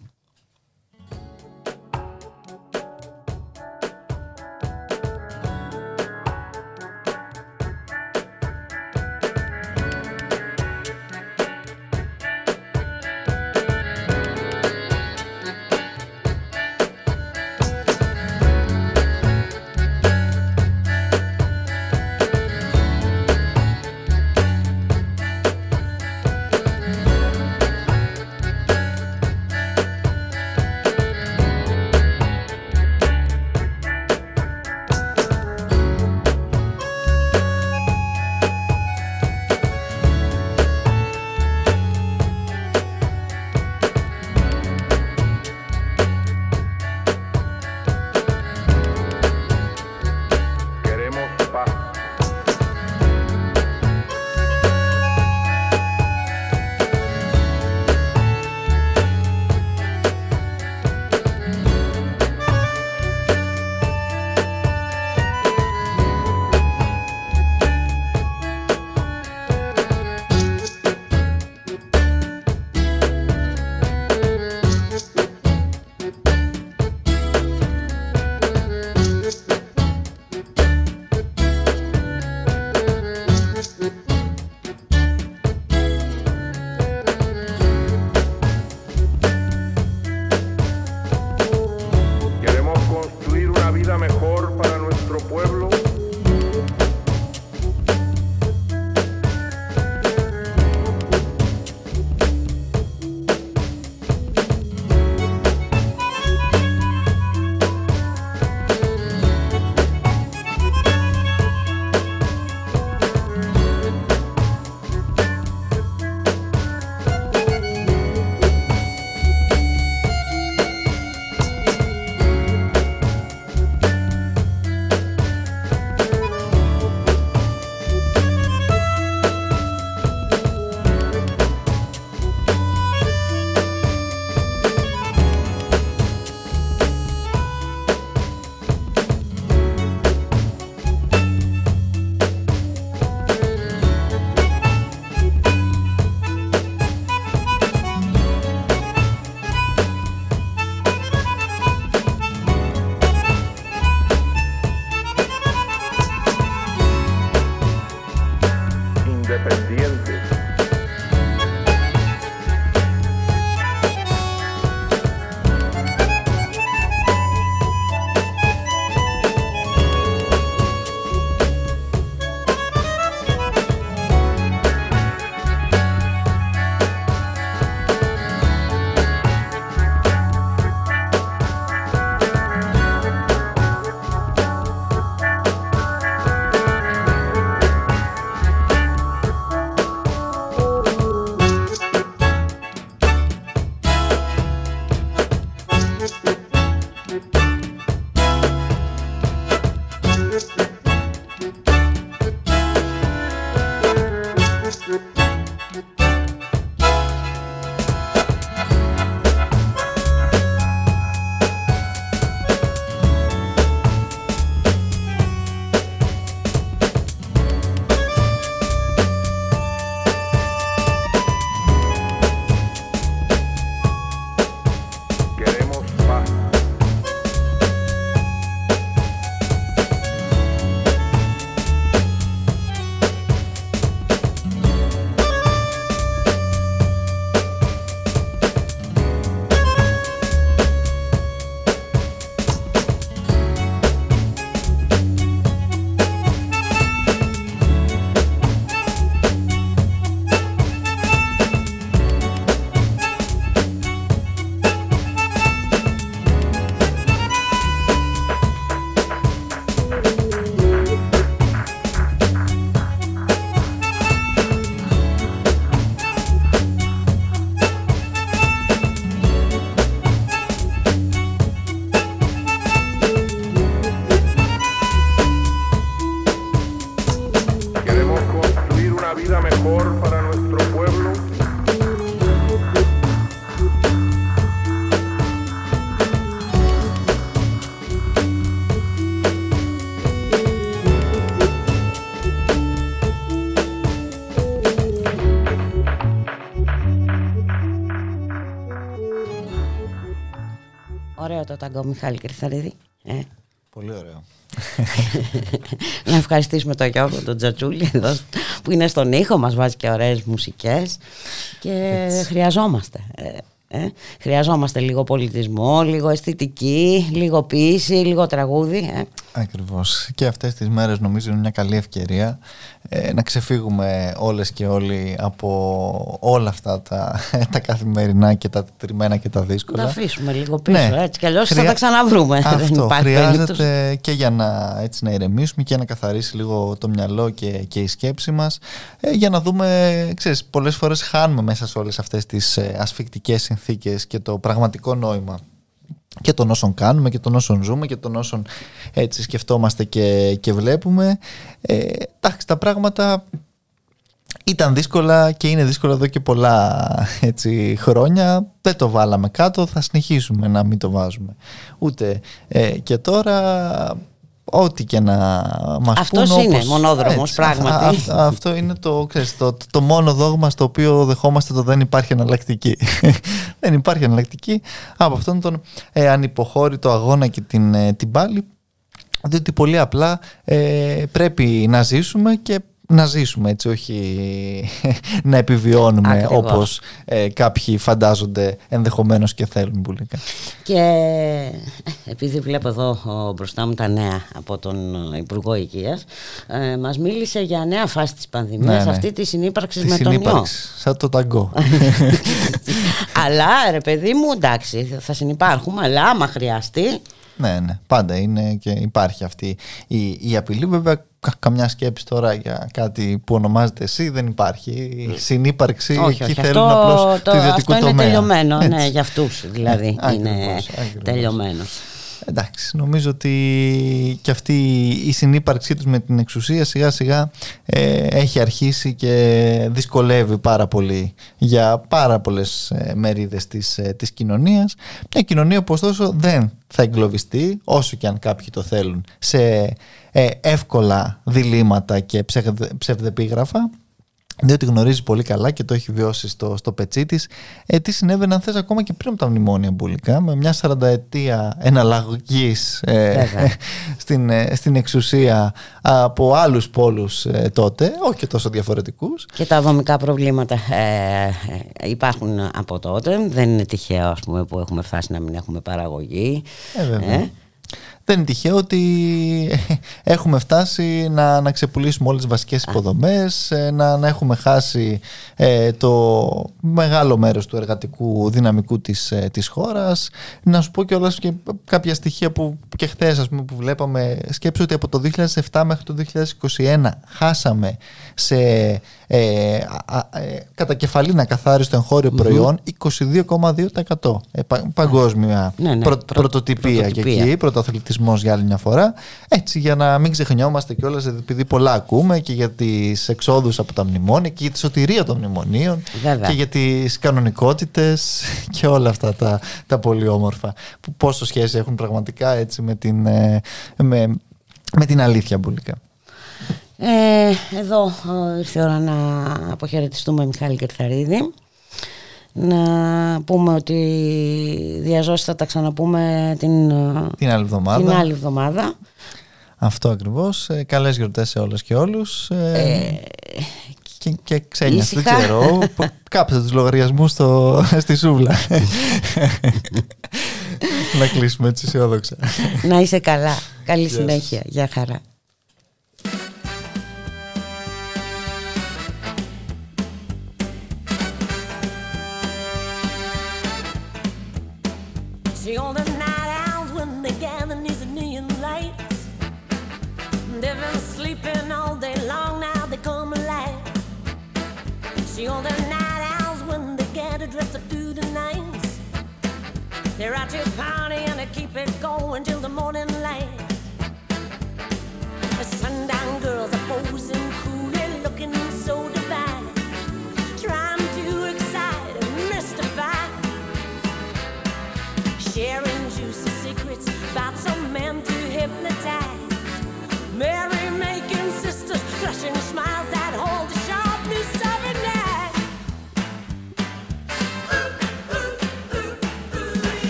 Το ταγκό Μιχάλη Κρυθαρίδη. Ε. Πολύ ωραίο. να ευχαριστήσουμε τον Γιώργο τον Τζατζούλη εδώ, που είναι στον ήχο, μας βάζει και ωραίες μουσικές και χρειαζόμαστε. Ε, ε, χρειαζόμαστε λίγο πολιτισμό, λίγο αισθητική, λίγο ποίηση, λίγο τραγούδι. Ε. Ακριβώς. Και αυτές τις μέρες νομίζω είναι μια καλή ευκαιρία ε, να ξεφύγουμε όλες και όλοι από όλα αυτά τα, τα καθημερινά και τα τριμμένα και τα δύσκολα. Να αφήσουμε λίγο πίσω, ναι. έτσι κι αλλιώς θα τα ξαναβρούμε. Αυτό χρειάζεται και για να, έτσι, να ηρεμήσουμε και να καθαρίσει λίγο το μυαλό και, και η σκέψη μας ε, για να δούμε, ξέρεις, πολλές φορές χάνουμε μέσα σε όλες αυτές τις ε, ασφικτικές συνθήκες και το πραγματικό νόημα και των όσων κάνουμε και των όσων ζούμε και των όσων έτσι σκεφτόμαστε και, και βλέπουμε. Ε, εντάξει, τα πράγματα ήταν δύσκολα και είναι δύσκολα εδώ και πολλά έτσι, χρόνια. Δεν το βάλαμε κάτω, θα συνεχίσουμε να μην το βάζουμε. Ούτε ε, και τώρα ό,τι και να μας Αυτός πούν είναι όπως, μονόδρομος πράγματι. αυτό είναι το, ξέρεις, το, το, μόνο δόγμα στο οποίο δεχόμαστε το δεν υπάρχει εναλλακτική. δεν υπάρχει εναλλακτική από αυτόν τον ε, ανυποχώρητο αγώνα και την, ε, την πάλη διότι πολύ απλά ε, πρέπει να ζήσουμε και να ζήσουμε έτσι, όχι να επιβιώνουμε Ακριβώς. όπως ε, κάποιοι φαντάζονται ενδεχομένως και θέλουν πουλικά. Και επειδή βλέπω εδώ ο, μπροστά μου τα νέα από τον Υπουργό Υγείας, ε, μας μίλησε για νέα φάση της πανδημίας, Ναι, ναι. αυτή της συνύπαρξης Της με τον ιό. συνύπαρξης, σαν το ταγκό. αλλά ρε παιδί μου, εντάξει, θα συνυπάρχουμε, αλλά άμα χρειαστεί, ναι, ναι, πάντα είναι και υπάρχει αυτή η, η απειλή. Βέβαια, κα- καμιά σκέψη τώρα για κάτι που ονομάζεται εσύ δεν υπάρχει. Η συνύπαρξη όχι, εκεί όχι, θέλουν αυτό, απλώς το, του ιδιωτικού αυτό είναι τομέα. τελειωμένο, ναι, Έτσι. για αυτούς δηλαδή Ναι, είναι ακριβώς, ακριβώς. τελειωμένος. Εντάξει, νομίζω ότι και αυτή η συνύπαρξή τους με την εξουσία σιγά σιγά ε, έχει αρχίσει και δυσκολεύει πάρα πολύ για πάρα πολλές ε, μερίδες της, ε, της κοινωνίας. Μια κοινωνία που ωστόσο δεν θα εγκλωβιστεί όσο και αν κάποιοι το θέλουν σε ε, εύκολα διλήμματα και ψευδε, ψευδεπίγραφα διότι γνωρίζει πολύ καλά και το έχει βιώσει στο, στο πετσί της, ε, τι συνέβαινε αν θες ακόμα και πριν από τα μνημόνια μπουλικά, με μια 40ετία εναλλαγής ε, Βέβαια. στην, ε, στην εξουσία από άλλους πόλους ε, τότε, όχι και τόσο διαφορετικούς. Και τα δομικά προβλήματα ε, ε, υπάρχουν από τότε. Δεν είναι τυχαίο ας πούμε, που έχουμε φτάσει να μην έχουμε παραγωγή. Ε, βέβαια. Δεν είναι τυχαίο ότι έχουμε φτάσει να, να ξεπουλήσουμε όλες τις βασικές υποδομές, ε, να, να έχουμε χάσει ε, το μεγάλο μέρος του εργατικού δυναμικού της, ε, της χώρας. Να σου πω και και κάποια στοιχεία που και χθες ας πούμε, που βλέπαμε. Σκέψου ότι από το 2007 μέχρι το 2021 χάσαμε σε ε, α, α, ε, κατακεφαλήνα καθάριστο εγχώριο προϊόν 22,2%. Ε, πα- παγκόσμια Ναι, ναι, πρω- πρω- πρωτοτυπία και πρωτοτυπία. εκεί, πρωτοαθλητισμός για άλλη μια φορά. Έτσι, για να μην ξεχνιόμαστε κιόλας, επειδή πολλά ακούμε και για τις εξόδους από τα μνημόνια και για τη σωτηρία των μνημονίων Βέβαια. και για τις κανονικότητες και όλα αυτά τα, τα πολύ όμορφα. Που πόσο σχέση έχουν πραγματικά έτσι με την, ε, με, με την αλήθεια μπουλικά. Ε, εδώ ε, ήρθε η ώρα να αποχαιρετιστούμε Μιχάλη Κερθαρίδη. Να πούμε ότι διαζώσει θα τα ξαναπούμε την, ε, Την άλλη εβδομάδα. την άλλη εβδομάδα. Αυτό ακριβώς. Ε, καλές γιορτές σε όλες και όλους. Ε, και, και ξένιας, δεν ήσυχα. ξέρω. Π- Κάψτε τους λογαριασμούς στο, στη σούβλα. να κλείσουμε έτσι αισιόδοξα. να είσαι καλά. Καλή Γεια σας. συνέχεια. Γεια χαρά. They're out to party and they keep it going till the morning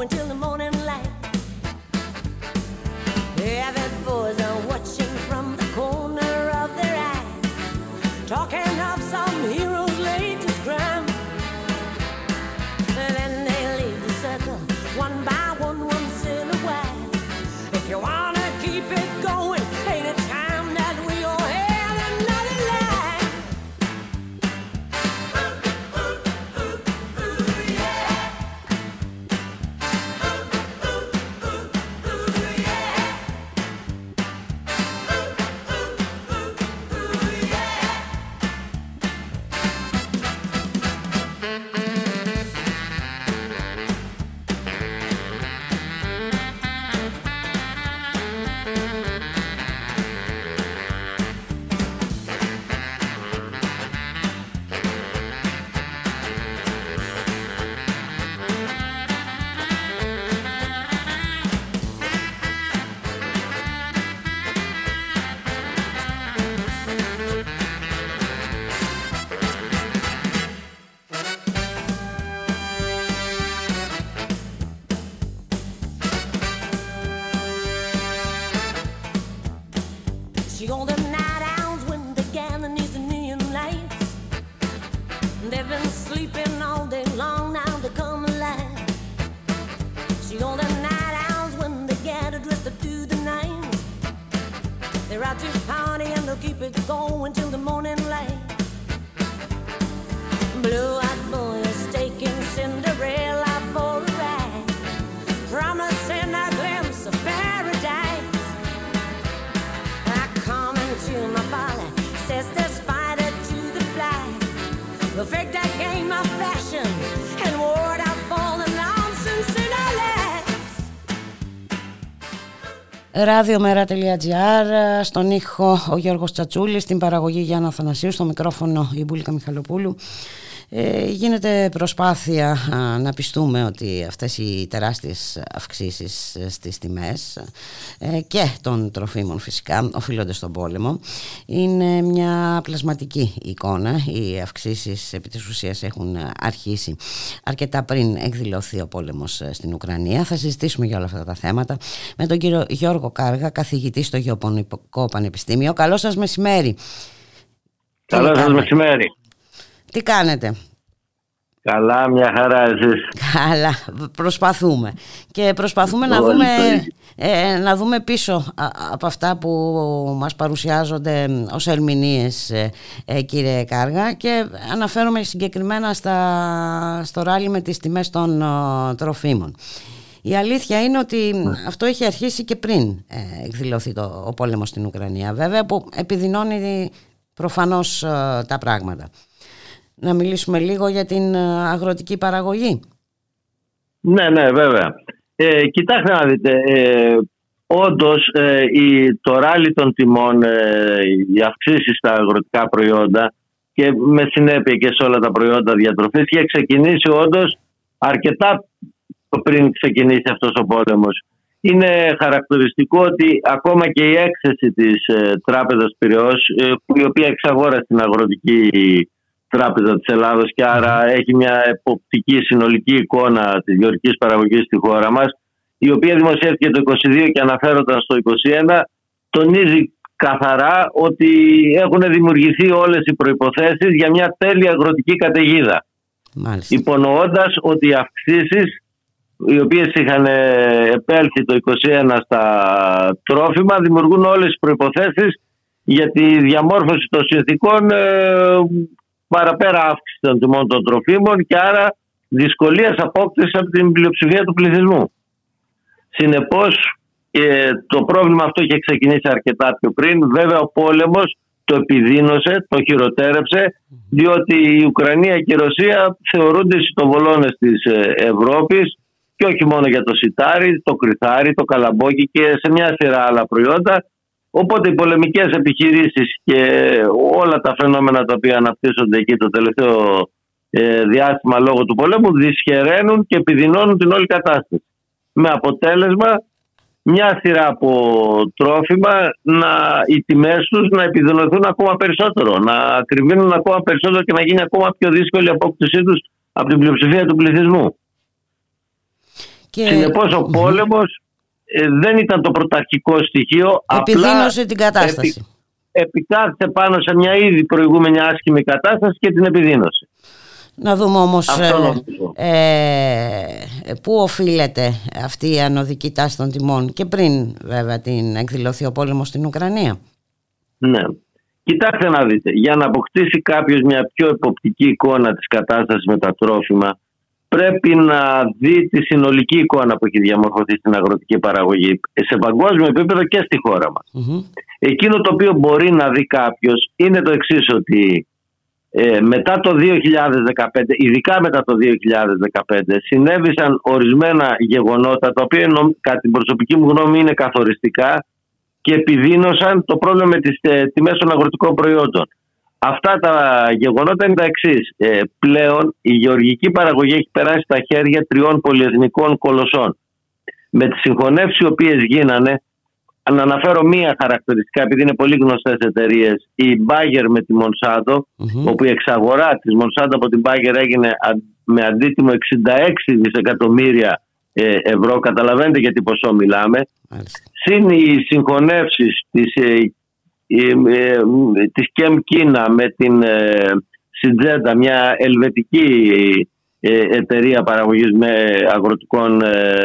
until the morning. Ραδιομέρα.gr Στον ήχο ο Γιώργος Τσατσούλης Στην παραγωγή Γιάννα Θανασίου Στο μικρόφωνο η Μπούλικα Μιχαλοπούλου ε, γίνεται προσπάθεια α, να πιστούμε ότι αυτές οι τεράστιες αυξήσεις ε, στις τιμές ε, και των τροφίμων φυσικά οφείλονται στον πόλεμο είναι μια πλασματική εικόνα. Οι αυξήσεις επί της ουσίας έχουν αρχίσει αρκετά πριν εκδηλωθεί ο πόλεμος ε, στην Ουκρανία. Θα συζητήσουμε για όλα αυτά τα θέματα με τον κύριο Γιώργο Κάργα καθηγητή στο Γεωπονικό Πανεπιστήμιο. Καλό σας μεσημέρι. Καλό Τι σας κάνετε; μεσημέρι. Τι κάνετε; Καλά, μια χαρά εσείς. Καλά, προσπαθούμε. Και προσπαθούμε να Όλοι δούμε, το ίδιο. ε, να δούμε πίσω α- από αυτά που μας παρουσιάζονται ως ερμηνείες, ε, ε, κύριε Κάργα, και αναφέρομαι συγκεκριμένα στα, στο ράλι με τις τιμές των ε, τροφίμων. Η αλήθεια είναι ότι αυτό έχει αρχίσει και πριν ε, εκδηλωθεί το, ο πόλεμος στην Ουκρανία, βέβαια, που επιδεινώνει προφανώς ε, τα πράγματα. Να μιλήσουμε λίγο για την ε, αγροτική παραγωγή. Ναι, ναι, βέβαια. Ε, κοιτάξτε να δείτε, ε, όντως ε, η, το ράλι των τιμών, ε, οι αυξήσεις στα αγροτικά προϊόντα και με συνέπεια και σε όλα τα προϊόντα διατροφής είχε ξεκινήσει όντως αρκετά πριν ξεκινήσει αυτός ο πόλεμος. Είναι χαρακτηριστικό ότι ακόμα και η έκθεση της ε, Τράπεζας Πυραιός, ε, που η οποία εξαγόρασε την αγροτική Τράπεζα της Ελλάδος και άρα έχει μια εποπτική συνολική εικόνα της γεωργικής παραγωγής στη χώρα μας η οποία δημοσιεύτηκε το 22 και αναφέρονταν στο 21 τονίζει καθαρά ότι έχουν δημιουργηθεί όλες οι προϋποθέσεις για μια τέλεια αγροτική καταιγίδα Μάλιστα. υπονοώντας ότι οι αυξήσεις οι οποίες είχαν ε, επέλθει το 21 στα τρόφιμα δημιουργούν όλες τις προϋποθέσεις για τη διαμόρφωση των συνθήκων ε, παραπέρα αύξηση των τιμών των τροφίμων και άρα δυσκολίας απόκτησης από την πλειοψηφία του πληθυσμού. Συνεπώς ε, το πρόβλημα αυτό είχε ξεκινήσει αρκετά πιο πριν. Βέβαια ο πόλεμος το επιδίνωσε, το χειροτέρεψε διότι η Ουκρανία και η Ρωσία θεωρούνται οι σιτοβολώνες της ε, Ευρώπης και όχι μόνο για το σιτάρι, το κρυθάρι, το καλαμπόκι και σε μια σειρά άλλα προϊόντα. Οπότε οι πολεμικές επιχειρήσεις και όλα τα φαινόμενα τα οποία αναπτύσσονται εκεί το τελευταίο ε, διάστημα λόγω του πολέμου δυσχεραίνουν και επιδεινώνουν την όλη κατάσταση. Με αποτέλεσμα μια σειρά από τρόφιμα να, οι τιμές τους να επιδεινωθούν ακόμα περισσότερο, να ακριβίνουν ακόμα περισσότερο και να γίνει ακόμα πιο δύσκολη η απόκτησή τους από την πλειοψηφία του πληθυσμού. Και... Συνεπώς ο πόλεμος ε, δεν ήταν το πρωταρχικό στοιχείο. Επιδίνωσε την κατάσταση. Επι, πάνω σε μια ήδη προηγούμενη άσχημη κατάσταση και την επιδίνωσε. Να δούμε όμως ε, ε, πού οφείλεται αυτή η ανωδική τάση των τιμών και πριν βέβαια την εκδηλωθεί ο πόλεμος στην Ουκρανία. Ναι. Κοιτάξτε να δείτε, για να αποκτήσει κάποιος μια πιο εποπτική εικόνα της κατάστασης με τα τρόφιμα πρέπει να δει τη συνολική εικόνα που έχει διαμορφωθεί στην αγροτική παραγωγή σε παγκόσμιο επίπεδο και στη χώρα μας. Εκείνο το οποίο μπορεί να δει κάποιος είναι το εξής ότι ε, μετά το 2015, ειδικά μετά το 2015, συνέβησαν ορισμένα γεγονότα τα οποία κατά την προσωπική μου γνώμη είναι καθοριστικά και επιδίνωσαν το πρόβλημα με τις ε, τιμές των αγροτικών προϊόντων. Αυτά τα γεγονότα είναι τα εξής. Ε, πλέον η γεωργική παραγωγή έχει περάσει στα χέρια τριών πολυεθνικών κολοσσών. Με τις συγχωνεύσεις οι οποίες γίνανε να αναφέρω μία χαρακτηριστικά, επειδή είναι πολύ γνωστές εταιρείες. Η Bayer με τη Monsanto, όπου η εξαγορά της Monsanto από την Bayer έγινε με αντίτιμο 66 δισεκατομμύρια ε, ευρώ. Καταλαβαίνετε για τι ποσό μιλάμε. Συν οι συγχωνεύσεις της ε, της ΚΕΜ Κίνα με την Σιτζέντα, μια ελβετική ε, εταιρεία παραγωγής με αγροτικών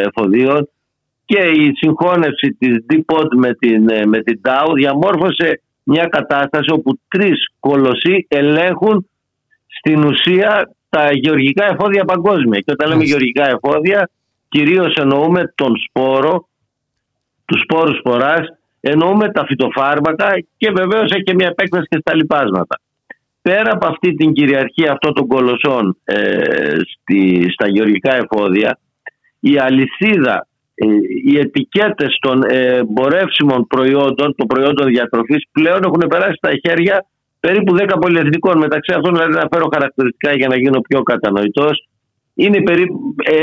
εφοδίων και η συγχώνευση της Dipod με την, ε, με την Dow διαμόρφωσε μια κατάσταση όπου τρεις κολοσσοί ελέγχουν στην ουσία τα γεωργικά εφόδια παγκόσμια. Και όταν λέμε γεωργικά εφόδια, κυρίως εννοούμε τον σπόρο, τους σπόρους σποράς, εννοούμε τα φυτοφάρμακα και βεβαίως έχει και μια επέκταση και στα λοιπάσματα. Πέρα από αυτή την κυριαρχία αυτών των κολοσσών ε, στη, στα γεωργικά εφόδια, η αλυσίδα ε, οι ετικέτες των εμπορεύσιμων προϊόντων, των προϊόντων διατροφής πλέον έχουν περάσει στα χέρια περίπου 10 πολυεθνικών. Μεταξύ αυτών, δηλαδή, να φέρω χαρακτηριστικά για να γίνω πιο κατανοητός, είναι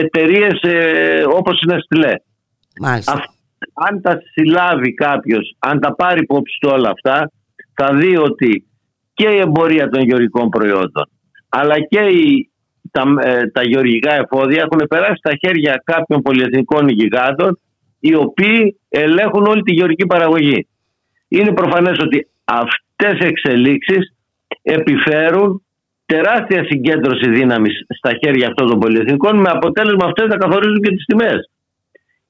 εταιρείες ε, όπως είναι Στυλέ. Αν τα συλλάβει κάποιος, αν τα πάρει υπόψη του όλα αυτά, θα δει ότι και η εμπορία των γεωργικών προϊόντων, αλλά και η τα, ε, τα γεωργικά εφόδια έχουν περάσει στα χέρια κάποιων πολυεθνικών γιγάντων οι οποίοι ελέγχουν όλη τη γεωργική παραγωγή. Είναι προφανές ότι αυτές οι εξελίξεις επιφέρουν τεράστια συγκέντρωση δύναμης στα χέρια αυτών των πολυεθνικών με αποτέλεσμα αυτές να καθορίζουν και τις τιμές.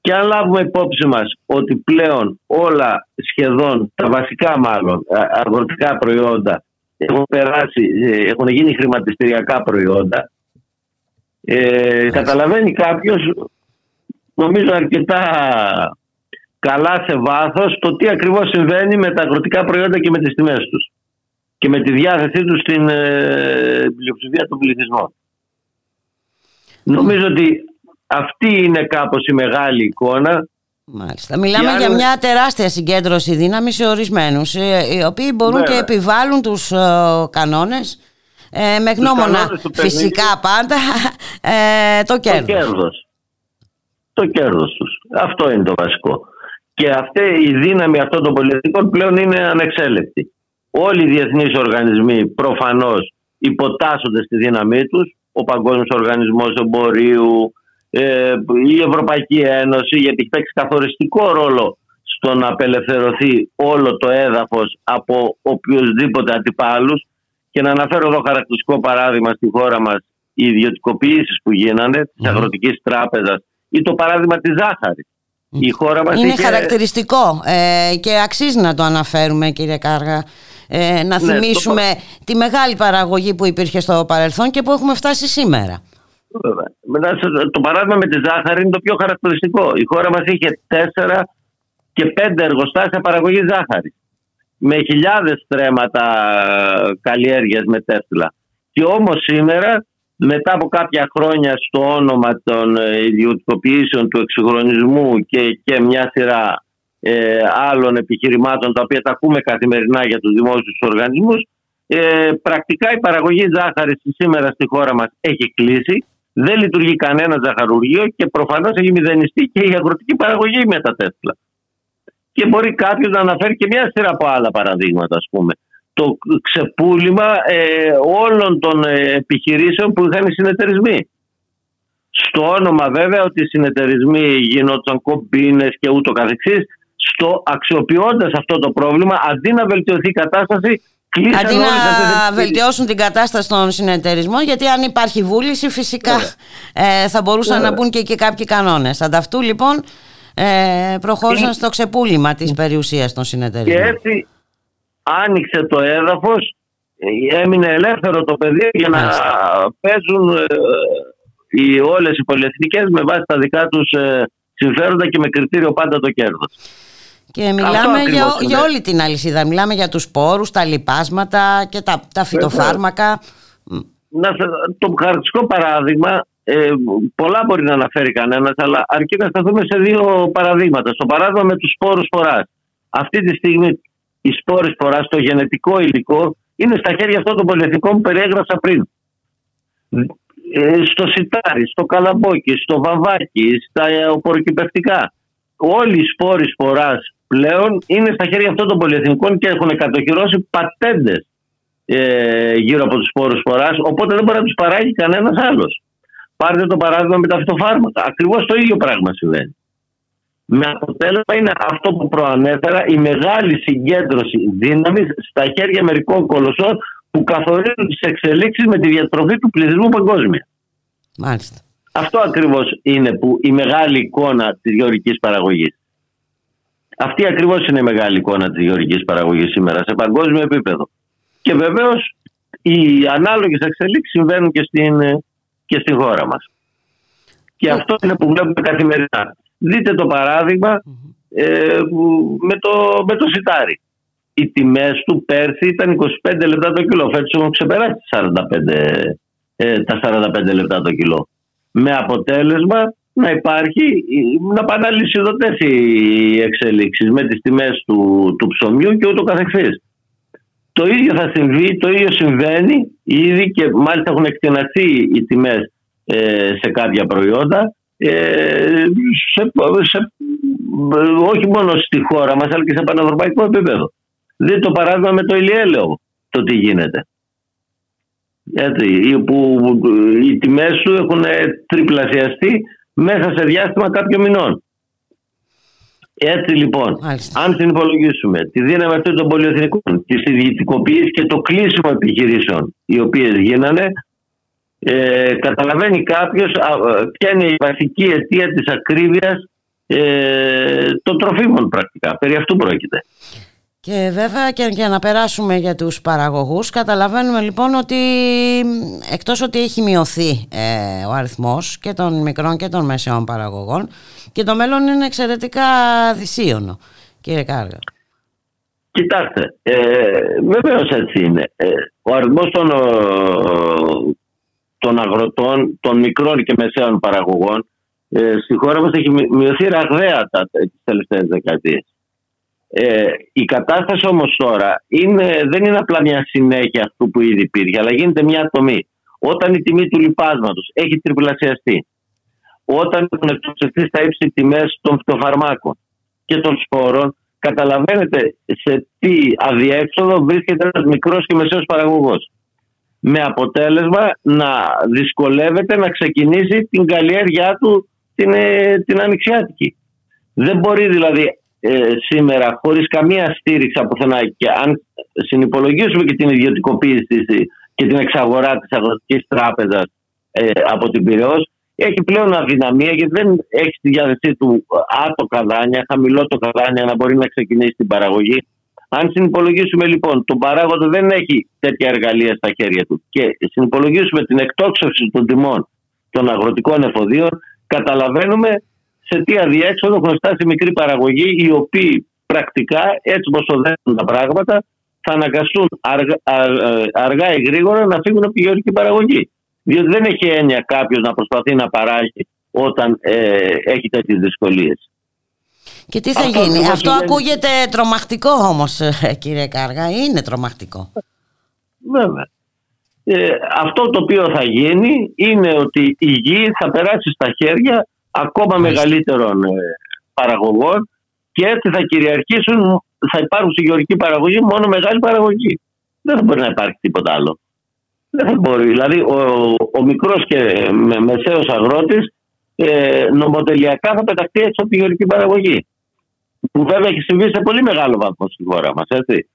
Και αν λάβουμε υπόψη μας ότι πλέον όλα σχεδόν, τα βασικά μάλλον, αγροτικά προϊόντα έχουν, περάσει, ε, έχουν γίνει χρηματιστηριακά προϊόντα, ε, καταλαβαίνει κάποιος νομίζω αρκετά καλά σε βάθος το τι ακριβώς συμβαίνει με τα αγροτικά προϊόντα και με τις τιμές τους και με τη διάθεσή τους στην ε, πλειοψηφία των πληθυσμών. Νομίζω ότι αυτή είναι κάπως η μεγάλη εικόνα Μάλιστα. Μιλάμε για μια τεράστια συγκέντρωση δύναμη σε ορισμένους ε, οι οποίοι μπορούν και επιβάλλουν τους ε, κανόνες ε, με γνώμονα φυσικά πάντα ε, το κέρδος. Το κέρδος. Το κέρδος τους. Αυτό είναι το βασικό. Και αυτή η δύναμη αυτών των πολιτικών πλέον είναι ανεξέλεκτη. Όλοι οι διεθνείς οργανισμοί προφανώς υποτάσσονται στη δύναμή τους. Ο Παγκόσμιος Οργανισμός Εμπορίου, ε, η Ευρωπαϊκή Ένωση, γιατί έχει παίξει καθοριστικό ρόλο στο να απελευθερωθεί όλο το έδαφος από οποιοδήποτε αντιπάλους και να αναφέρω εδώ χαρακτηριστικό παράδειγμα στη χώρα μας οι ιδιωτικοποιήσεις που γίνανε τη αγροτικής τράπεζας ή το παράδειγμα της ζάχαρης. Η χώρα μας Είναι χαρακτηριστικό ε, και αξίζει να το αναφέρουμε κύριε Κάργα ε, να ναι, θυμίσουμε τη μεγάλη παραγωγή που υπήρχε στο παρελθόν και που έχουμε φτάσει σήμερα. Βέβαια. Το παράδειγμα με τη ζάχαρη είναι το πιο χαρακτηριστικό. Η χώρα μας είχε τέσσερα και πέντε εργοστάσια παραγωγή ζάχαρη με χιλιάδες στρέμματα καλλιέργειας με Τέσλα. Και όμως σήμερα μετά από κάποια χρόνια στο όνομα των ε, ιδιωτικοποιήσεων του εξυγχρονισμού και, και μια σειρά ε, άλλων επιχειρημάτων τα οποία τα ακούμε καθημερινά για τους δημόσιους οργανισμούς Ε, πρακτικά η παραγωγή ζάχαρης σήμερα στη χώρα μας έχει κλείσει. Δεν λειτουργεί κανένα ζαχαρουργείο και προφανώς έχει μηδενιστεί και η αγροτική παραγωγή με τα Τέσλα. Και μπορεί κάποιος να αναφέρει και μια σειρά από άλλα παραδείγματα, ας πούμε. Το ξεπούλημα ε, όλων των ε, επιχειρήσεων που είχαν οι συνεταιρισμοί. Στο όνομα βέβαια ότι οι συνεταιρισμοί γινόταν κομπίνες και ούτω καθεξής, στο αξιοποιώντας αυτό το πρόβλημα, αντί να βελτιωθεί η κατάσταση, κλείσαν Αντί όλες να αυτές τις βελτιώσουν την κατάσταση των συνεταιρισμών, γιατί αν υπάρχει βούληση, φυσικά ε, θα μπορούσαν Βέβαια. να μπουν και εκεί κάποιοι κανόνες. Ανταυτού λοιπόν ε, προχώρησαν στο ξεπούλημα της περιουσίας των Και συνεταιρισμών. έτσι άνοιξε το έδαφος, ε, έμεινε ελεύθερο το πεδίο για να Μάλιστα. παίζουν ε, οι, όλες οι πολυεθνικές με βάση τα δικά τους ε, συμφέροντα και με κριτήριο πάντα το κέρδος. Και μιλάμε για, ακριβώς είναι. για όλη την αλυσίδα. Μιλάμε για τους σπόρους, τα λιπάσματα και τα, τα φυτοφάρμακα. Να, σε- το χαρακτηριστικό παράδειγμα, ε, πολλά μπορεί να αναφέρει κανένας, αλλά αρκεί να σταθούμε σε δύο παραδείγματα. Στο παράδειγμα με τους σπόρους φοράς. Αυτή τη στιγμή οι σπόροι φοράς, το γενετικό υλικό, είναι στα χέρια αυτών των πολυεθνικών που περιέγραψα πριν. Ε, στο σιτάρι, στο καλαμπόκι, στο βαμβάκι, στα ε, οποροκυπευτικά. Όλοι οι σπόροι σπορά πλέον είναι στα χέρια αυτών των πολυεθνικών και έχουν κατοχυρώσει πατέντες ε, γύρω από τους σπόρους φοράς, οπότε δεν μπορεί να τους παράγει κανένας άλλος. Πάρτε το παράδειγμα με τα φυτοφάρμακα. Ακριβώς το ίδιο πράγμα συμβαίνει. Με αποτέλεσμα είναι αυτό που προανέφερα, η μεγάλη συγκέντρωση δύναμης στα χέρια μερικών κολοσσών που καθορίζουν τις εξελίξεις με τη διατροφή του πληθυσμού παγκόσμια. Μάλιστα. Αυτό ακριβώς είναι που η μεγάλη εικόνα της γεωργικής παραγωγής. Αυτή ακριβώς είναι η μεγάλη εικόνα της γεωργικής παραγωγής σήμερα σε παγκόσμιο επίπεδο. Και βεβαίως οι ανάλογες εξελίξεις συμβαίνουν και στην, και στη χώρα μας. Και αυτό είναι που βλέπουμε καθημερινά. Δείτε το παράδειγμα ε, με, το, με το σιτάρι. Οι τιμές του πέρσι ήταν 25 λεπτά το κιλό. Φέτος έχουν ξεπεράσει τις 45, ε, τα 45 λεπτά το κιλό. Με αποτέλεσμα να υπάρχει, να πάνε αλυσιδωτές οι εξελίξεις με τις τιμές του, του ψωμιού και ούτω καθεξής. Το ίδιο θα συμβεί, το ίδιο συμβαίνει ήδη και μάλιστα έχουν εκτεναθεί οι τιμές ε, σε κάποια προϊόντα ε, σε, σε, όχι μόνο στη χώρα μας αλλά και σε πανευρωπαϊκό επίπεδο. Δείτε το παράδειγμα με το ηλιέλαιο το τι γίνεται. Έτσι, που οι τιμές του έχουν τριπλασιαστεί μέσα σε διάστημα κάποιων μηνών. Έτσι λοιπόν, Μάλιστα. αν συνυπολογίσουμε τη δύναμη αυτή των πολυεθνικών, της ιδιωτικοποίησης και το κλείσιμο επιχειρήσεων οι οποίες γίνανε, ε, καταλαβαίνει κάποιος ποια είναι η βασική αιτία της ακρίβειας ε, των τροφίμων πρακτικά. Περί αυτού πρόκειται. Και βέβαια και για να περάσουμε για τους παραγωγούς καταλαβαίνουμε λοιπόν ότι εκτός ότι έχει μειωθεί ε, ο αριθμός και των μικρών και των μεσαίων παραγωγών και το μέλλον είναι εξαιρετικά δυσίωνο κύριε Κάργα. Κοιτάξτε, ε, βεβαίως έτσι είναι. Ε, ο αριθμός των, ε, των αγροτών, των μικρών και μεσαίων παραγωγών ε, στη χώρα μας έχει μει- μειωθεί ραγδαία τα, τις τελευταίες δεκαετίες. Ε, η κατάσταση όμως τώρα είναι, δεν είναι απλά μια συνέχεια αυτού που ήδη υπήρχε, αλλά γίνεται μια ατομή. Όταν η τιμή του λιπάσματος έχει τριπλασιαστεί, όταν έχουν εκτοξευτεί στα ύψη τιμές των φυτοφαρμάκων και των σπόρων, καταλαβαίνετε σε τι αδιέξοδο βρίσκεται ένας μικρός και μεσαίος παραγωγός. Με αποτέλεσμα να δυσκολεύεται να ξεκινήσει την καλλιέργειά του την, ε, την ανοιξιάτικη. Δεν μπορεί δηλαδή ε, σήμερα χωρίς καμία στήριξη από πουθενά και αν συνυπολογίσουμε και την ιδιωτικοποίηση της, και την εξαγορά της αγροτικής τράπεζας ε, από την Πυραιός έχει πλέον αδυναμία γιατί δεν έχει στη διάθεσή του άτο καδάνια, χαμηλό το καδάνια να μπορεί να ξεκινήσει την παραγωγή. Αν συνυπολογίσουμε λοιπόν τον παράγοντα δεν έχει τέτοια εργαλεία στα χέρια του και συνυπολογίσουμε την εκτόξευση των τιμών των αγροτικών εφοδίων, καταλαβαίνουμε σε τι αδιέξοδο έχουν φτάσει οι μικροί παραγωγοί, οι οποίοι πρακτικά έτσι όπως οδεύουν τα πράγματα, θα αναγκαστούν αργά, α- αργά ή γρήγορα να φύγουν από τη γεωργική παραγωγή. Διότι δεν έχει έννοια κάποιος να προσπαθεί να παράγει όταν ε, έχει τέτοιες δυσκολίες. Και τι θα Αυτό γίνει; ακριβώς Αυτό συμβαίνει. ακούγεται τρομακτικό όμως ε, κύριε Κάργα. Είναι τρομακτικό. Βέβαια. Ε, αυτό το οποίο θα γίνει είναι ότι η γη θα περάσει στα χέρια ακόμα μεγαλύτερων ε, παραγωγών και έτσι θα κυριαρχήσουν, θα υπάρχουν στη γεωργική παραγωγή μόνο μεγάλη παραγωγή. Δεν θα μπορεί να υπάρχει τίποτα άλλο. Δεν θα μπορεί. Δηλαδή ο, ο μικρός και με, μεσαίος αγρότης ε, νομοτελειακά θα πεταχτεί έτσι από τη γεωργική παραγωγή. Που βέβαια έχει συμβεί σε πολύ μεγάλο βαθμό στη χώρα μας. Έτσι.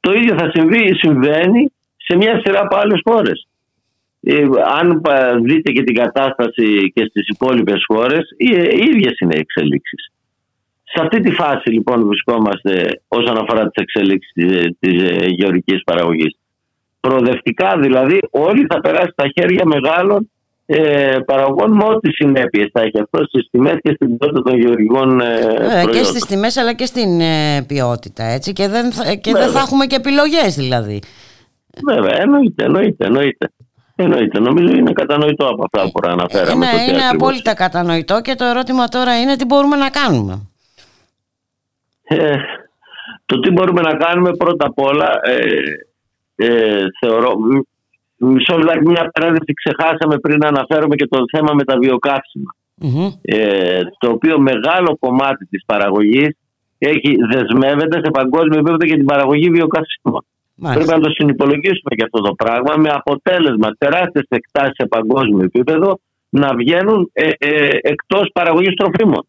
Το ίδιο θα συμβεί, συμβαίνει σε μια σειρά από άλλες χώρες. Ε, αν δείτε και την κατάσταση και στις υπόλοιπες χώρες, οι, οι ίδιες είναι οι εξελίξεις. Σε αυτή τη φάση λοιπόν βρισκόμαστε όσον αφορά τις εξελίξεις της, της ε, γεωργικής παραγωγής. Προοδευτικά δηλαδή όλοι θα περάσει στα χέρια μεγάλων ε, παραγωγών με ό,τι συνέπειες θα έχει αυτό στις τιμές και στην ποιότητα των γεωργικών ε, Και στις τιμές αλλά και στην ε, ποιότητα έτσι και δεν θα, και δεν θα έχουμε και επιλογές δηλαδή. Βέβαια, εννοείται, εννοείται, εννοείται. Εννοείται. Νομίζω είναι κατανοητό από αυτά που αναφέραμε. Ναι, είναι απόλυτα κατανοητό και το ερώτημα τώρα είναι τι μπορούμε να κάνουμε. Ε, το τι μπορούμε να κάνουμε πρώτα απ' όλα ε, ε, θεωρώ μισό λεπτό μια παρένθεση ξεχάσαμε πριν να αναφέρουμε και το θέμα με τα βιοκαυσιμα ε, το οποίο μεγάλο κομμάτι της παραγωγής έχει, δεσμεύεται σε παγκόσμιο επίπεδο για την παραγωγή βιοκαυσίμων. Πρέπει να το συνυπολογίσουμε και αυτό το πράγμα με αποτέλεσμα τεράστιες εκτάσεις σε παγκόσμιο επίπεδο να βγαίνουν ε, ε, εκτός παραγωγής τροφίμων.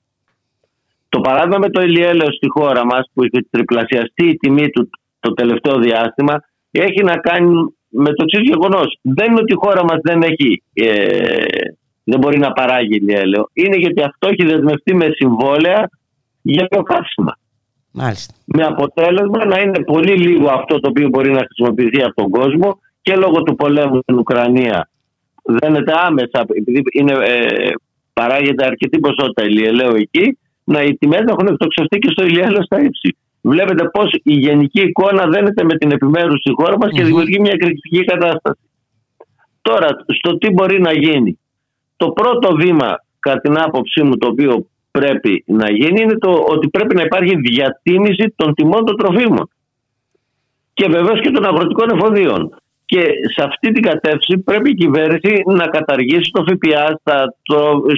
Το παράδειγμα με το ηλιέλαιο στη χώρα μας που έχει τριπλασιαστεί η τιμή του το τελευταίο διάστημα έχει να κάνει με το εξής γεγονός. Δεν είναι ότι η χώρα μας δεν έχει. Ε, δεν μπορεί να παράγει ηλιέλαιο. Είναι γιατί αυτό έχει δεσμευτεί με συμβόλαια για το καύσιμα. Μάλιστα. Με αποτέλεσμα να είναι πολύ λίγο αυτό το οποίο μπορεί να χρησιμοποιηθεί από τον κόσμο και λόγω του πολέμου στην Ουκρανία δένεται άμεσα, επειδή είναι, ε, παράγεται αρκετή ποσότητα ηλιελαίου εκεί, να οι τιμές έχουν εκτοξευτεί και στο ηλιέλαιο στα ύψη. Βλέπετε πώς η γενική εικόνα δένεται με την επιμέρους στη χώρα μας και δημιουργεί μια κριτική κατάσταση. Τώρα, στο τι μπορεί να γίνει. Το πρώτο βήμα, κατά την άποψή μου, το οποίο πρέπει να γίνει είναι το ότι πρέπει να υπάρχει διατίμηση των τιμών των τροφίμων. Και βεβαίως και των αγροτικών εφοδίων. Και σε αυτή την κατεύθυνση πρέπει η κυβέρνηση να καταργήσει το ΦΠΑ στα,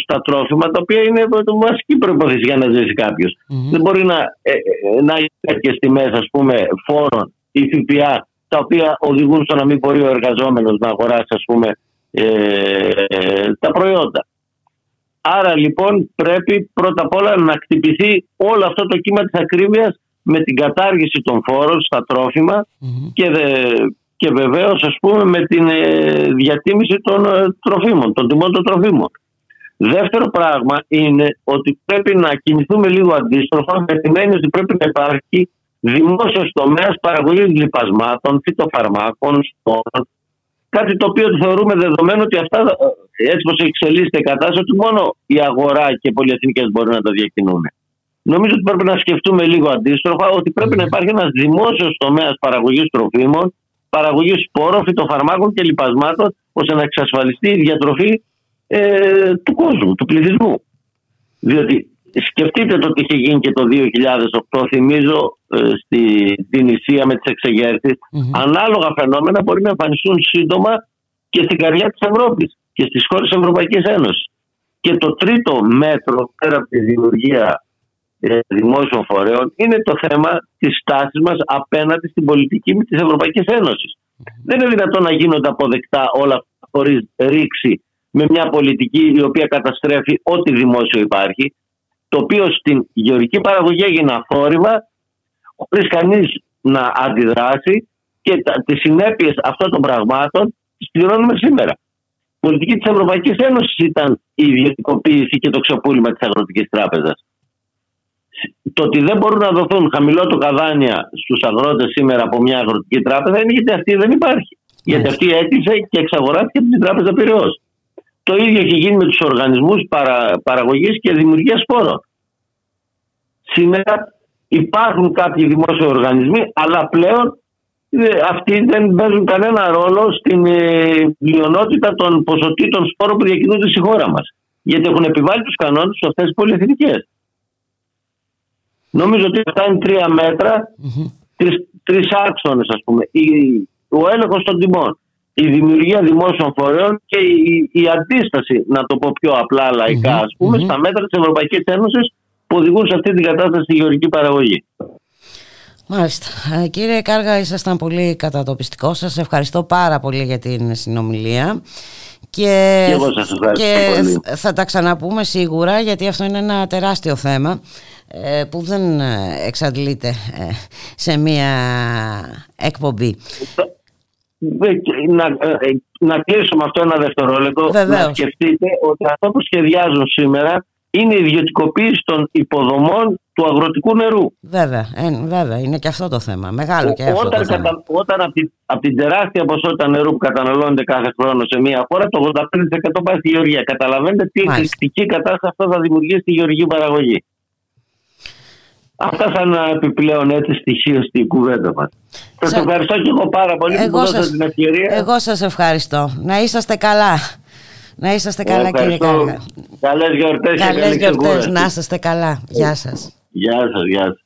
στα τρόφιμα, τα οποία είναι το βασική προπόθεση για να ζήσει Δεν μπορεί να, ε, ε, να έχει τέτοιες τιμές, ας πούμε, φόρων ή ΦΠΑ, τα οποία οδηγούν στο να μην μπορεί ο εργαζόμενος να αγοράσει, ας πούμε, ε, τα προϊόντα. Άρα λοιπόν πρέπει πρώτα απ' όλα να κτυπηθεί όλο αυτό το κύμα της ακρίβειας με την κατάργηση των φόρων στα τροφιμα και και βεβαίως ας πούμε με την ε, διατίμηση των ε, τροφίμων, των τιμών των τροφίμων. Δεύτερο πράγμα είναι ότι πρέπει να κινηθούμε λίγο αντίστροφα με την έννοια ότι πρέπει να υπάρχει δημόσιος τομέας παραγωγής λιπασμάτων, φυτοφαρμάκων, σπόρων. Κάτι το οποίο θεωρούμε δεδομένο ότι αυτά, ε, έτσι όπως εξελίσσεται η κατάσταση, ότι μόνο η αγορά και οι πολυεθνικές μπορούν να τα διακινούν. Νομίζω ότι πρέπει να σκεφτούμε λίγο αντίστροφα ότι πρέπει να υπάρχει ένας δημόσιος τομέας παραγωγής τροφίμων παραγωγής σπόρων, φυτοφαρμάκων και λοιπασμάτων, ώστε να εξασφαλιστεί η διατροφή ε, του κόσμου, του πληθυσμού. Διότι σκεφτείτε το τι είχε γίνει και το 2008, θυμίζω, ε, στην Ισία με τις εξεγερσεις Ανάλογα φαινόμενα μπορεί να εμφανιστούν σύντομα και στην καρδιά της Ευρώπης και στις χώρες της Ευρωπαϊκής Ένωσης. Και το τρίτο μέτρο, πέρα από τη δημιουργία ε, δημόσιων φορέων είναι το θέμα της στάσης μας απέναντι στην πολιτική της Ευρωπαϊκής Ένωσης. Δεν είναι δυνατόν να γίνονται αποδεκτά όλα χωρίς ρήξη με μια πολιτική η οποία καταστρέφει ό,τι δημόσιο υπάρχει, το οποίο στην γεωργική παραγωγή έγινε αθόρυβα, χωρίς κανείς να αντιδράσει και τις συνέπειες αυτών των πραγμάτων τις πληρώνουμε σήμερα. Η πολιτική της Ευρωπαϊκής Ένωσης ήταν η ιδιωτικοποίηση και το ξεπούλημα της Αγροτικής Τράπεζας το ότι δεν μπορούν να δοθούν χαμηλότερα καδάνια στους αγρότες σήμερα από μια αγροτική τράπεζα είναι γιατί αυτή δεν υπάρχει. Γιατί αυτή έκλεισε και εξαγοράστηκε από την τράπεζα Πυραιός. Το ίδιο έχει γίνει με τους οργανισμούς παρα, παραγωγής και δημιουργίας σπόρων. Σήμερα υπάρχουν κάποιοι δημόσιοι οργανισμοί, αλλά πλέον ε, αυτοί δεν παίζουν κανένα ρόλο στην ε, πλειονότητα των ποσοτήτων σπόρων που διακινούνται στη χώρα μας. Γιατί έχουν επιβάλει τους κανόνες σε αυτές τις πολυεθνικές. Νομίζω ότι αυτά είναι τρία μέτρα, mm-hmm. τρεις, τρεις άξονες ας πούμε. Η, ο έλεγχος των τιμών. Η δημιουργία δημόσιων φορέων και η, η αντίσταση, να το πω πιο απλά λαϊκά, ας πούμε, στα μέτρα της Ευρωπαϊκής Ένωσης που οδηγούν σε αυτή την κατάσταση στη γεωργική παραγωγή. Μάλιστα. Ε, κύριε Κάργα, ήσασταν πολύ κατατοπιστικό. Σας ευχαριστώ πάρα πολύ για την συνομιλία. Και, Και εγώ σας ευχαριστώ και πολύ. θα τα ξαναπούμε σίγουρα γιατί αυτό είναι ένα τεράστιο θέμα ε, που δεν ε, εξαντλείται ε, σε μία εκπομπή. Ε, και Να, ε, ε, να κλείσω με αυτό ένα δευτερόλεπτο. Βεβαίως. Να σκεφτείτε ότι αυτό που σχεδιάζουν σήμερα είναι η ιδιωτικοποίηση των υποδομών του αγροτικού νερού. Βέβαια, ε, βέβαια, είναι και αυτό το θέμα. Μεγάλο και αυτό όταν το θέμα. κατα... όταν από, την, από την τεράστια ποσότητα νερού που καταναλώνεται κάθε χρόνο σε μια χώρα, το 85% πάει στη γεωργία. Καταλαβαίνετε τι Μάλιστα. εκρηκτική κατάσταση αυτό θα δημιουργήσει στη γεωργική παραγωγή. Αυτά σαν ένα επιπλέον έτσι στοιχείο στην κουβέντα μας. Σας Σα- ευχαριστώ και εγώ πάρα πολύ που μου Εγώ δώσατε σας, την ευκαιρία. εγώ σας ευχαριστώ. Να είσαστε καλά. Να είσαστε καλά κύριε Ευχαριστώ. Κάργα. Καλές γιορτές και Καλές καλή γιορτές. ξεκούραση. Να είσαστε καλά. Γεια σας. Γεια σας, γεια σας.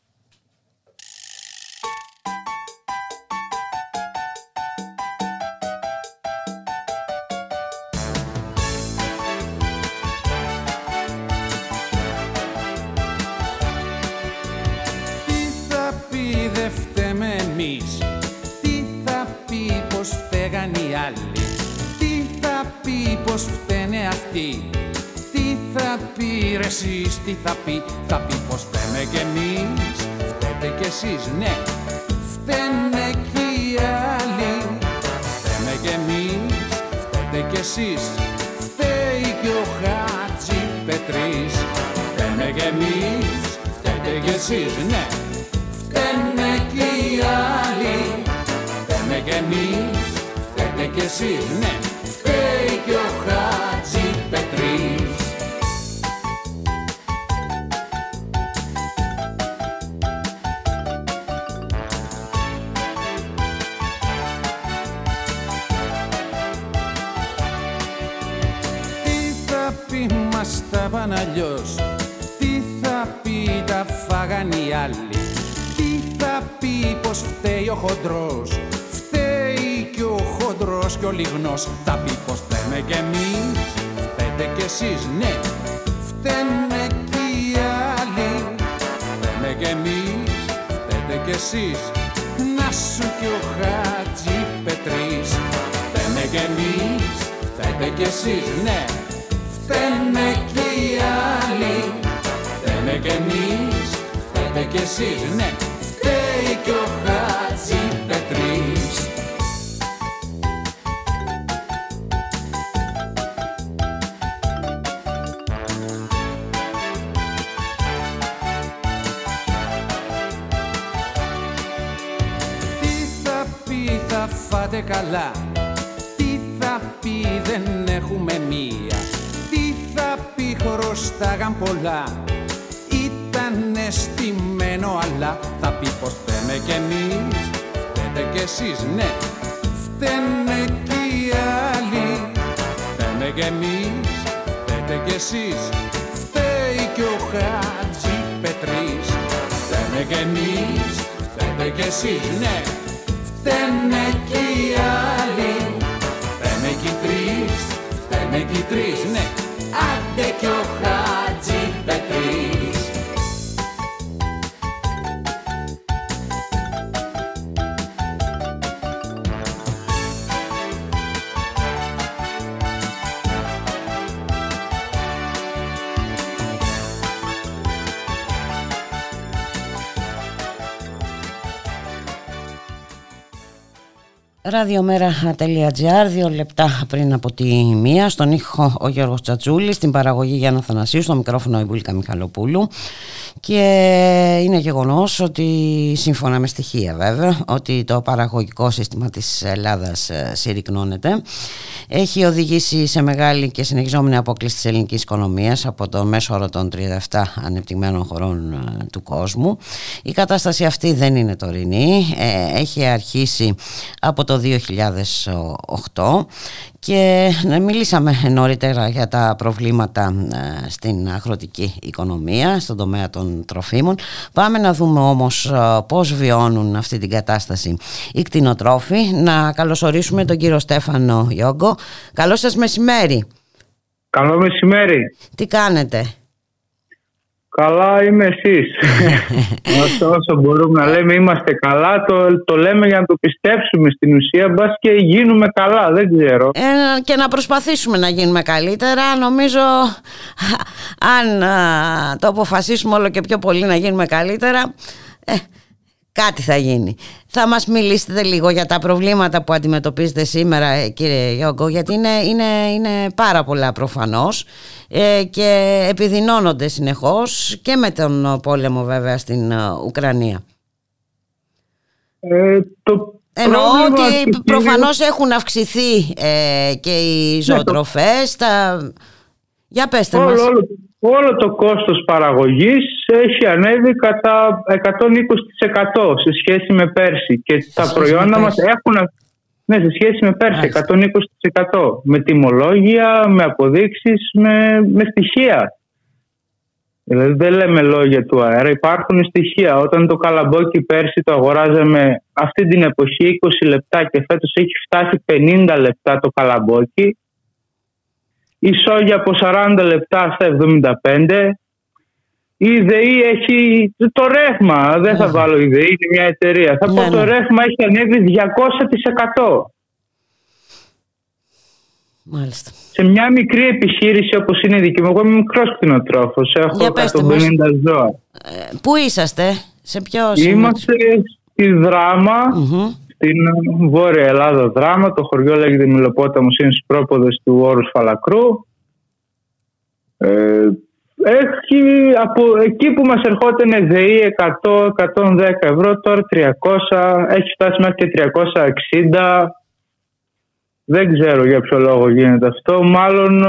Τι θα πει Θα πει πως φταίμε κι εμείς. Φταίτε κι εσείς ναι. Φταίνε κι οι άλλοι. Φταίμε κι εμείς. Φταίτε κι εσείς. Φταίει κι ο Χάτζη Πετρής. Φταίμε κι εμείς. Φταίτε κι εσείς ναι. Φταίνε κι οι άλλοι. Φταίμε κι εμείς. Φταίτε κι εσείς ναι. Φταίει μας τα πάνε αλλιώς. Τι θα πει τα φάγαν οι άλλοι; Τι θα πει πως φταίει ο χοντρός; Φταίει κι ο χοντρός κι ο λιγνός. Θα πει πως φταίμε κι εμείς; Φταίτε κι εσείς ναι. Φταίνε κι οι άλλοι; Φταίμε κι εμείς. Φταίτε κι εσείς. Να σου κι ο Χάτζη Πετρής. Φταίμε κι εμείς. Φταίτε κι εσείς ναι. Φταίμε κι οι άλλοι. Φταίμε κι εμείς Φταίτε κι εσείς ναι. Φταίει κι ο Χάτζη Πετρής. Τι θα πει θα φάτε καλά χρωστάγαν πολλά. Ήτανε στημένο αλλά Θα πει πως φταίμε κι εμείς. Φταίτε κι εσείς ναι. Φταίνε κι οι άλλοι. Φταίμε κι εμείς. Φταίτε κι εσείς. Φταίει κι ο Χάτζη Πετρής. Φταίμε κι εμείς. Φταίτε κι εσείς ναι. Φταίνε κι οι άλλοι. Φταίμε κι οι τρεις. Φταίμε κι οι τρεις ναι. Άντε κι ο Χάτζη Ραδιομέρα.gr, δύο λεπτά πριν από τη μία, στον ήχο ο Γιώργος Τσατσούλης, στην παραγωγή Γιάννα Θανασίου, στο μικρόφωνο η Μπουλίκα Μιχαλοπούλου και είναι γεγονός ότι σύμφωνα με στοιχεία βέβαια ότι το παραγωγικό σύστημα της Ελλάδας ε, συρρυκνώνεται. Έχει οδηγήσει σε μεγάλη και συνεχιζόμενη απόκληση της ελληνικής οικονομίας από το μέσο όρο των 37 ανεπτυγμένων χωρών ε, του κόσμου. Η κατάσταση αυτή δεν είναι τωρινή, ε, έχει αρχίσει από το το 2008 και μιλήσαμε νωρίτερα για τα προβλήματα ε, στην αγροτική οικονομία, στον τομέα των τροφίμων. Πάμε να δούμε όμως ε, πώς βιώνουν αυτή την κατάσταση οι κτηνοτρόφοι. Να καλωσορίσουμε τον κύριο Στέφανο Ιόγκο. Καλό σας μεσημέρι. Καλό μεσημέρι. Τι κάνετε; Καλά είμαι εσείς. όσο, όσο μπορούμε να λέμε είμαστε καλά, το, το λέμε για να το πιστέψουμε στην ουσία, μπας και γίνουμε καλά, δεν ξέρω. Ε, και να προσπαθήσουμε να γίνουμε καλύτερα. Νομίζω αν το αποφασίσουμε όλο και πιο πολύ να γίνουμε καλύτερα, ε, κάτι θα γίνει. Θα μας μιλήσετε λίγο για τα προβλήματα που αντιμετωπίζετε σήμερα ε, κύριε Γιώργο γιατί είναι, είναι, είναι πάρα πολλά προφανώς ε, και επιδεινώνονται συνεχώς και με τον πόλεμο βέβαια στην ε, Ουκρανία. Ε, το Εννοώ ότι προφανώς έχουν αυξηθεί και οι ναι, ζωοτροφές. Τα... Για πέστε όλο, μας. Όλο, όλο το κόστος παραγωγής έχει ανέβει κατά 120% σε σχέση με πέρσι και τα προϊόντα μας έχουν ναι, σε σχέση με πέρσι 120% με τιμολόγια, με αποδείξεις, με, με στοιχεία. Δηλαδή δεν λέμε λόγια του αέρα, υπάρχουν στοιχεία. Όταν το καλαμπόκι πέρσι το αγοράζαμε αυτή την εποχή 20 λεπτά και φέτος έχει φτάσει 50 λεπτά το καλαμπόκι η σόγια από 40 λεπτά στα 75. Η ΔΕΗ έχει το ρεύμα. Δεν θα ναι. βάλω η ΔΕΗ, είναι μια εταιρεία. Θα πω ναι, το ναι. ρεύμα έχει ανέβει 200%. Μάλιστα. Σε μια μικρή επιχείρηση όπως είναι η δική μου, εγώ είμαι μικρός κτηνοτρόφος, έχω 150 ζώα. Ε, πού είσαστε, σε ποιο Είμαστε στη δραμα στην Βόρεια Ελλάδα δράμα. Το χωριό λέγεται Μιλοπόταμος, είναι στους πρόποδες του όρους Φαλακρού. Ε, έχει από εκεί που μας ερχόταν ΔΕΗ 100-110 ευρώ, τώρα 300, έχει φτάσει μέχρι και 360. Δεν ξέρω για ποιο λόγο γίνεται αυτό. Μάλλον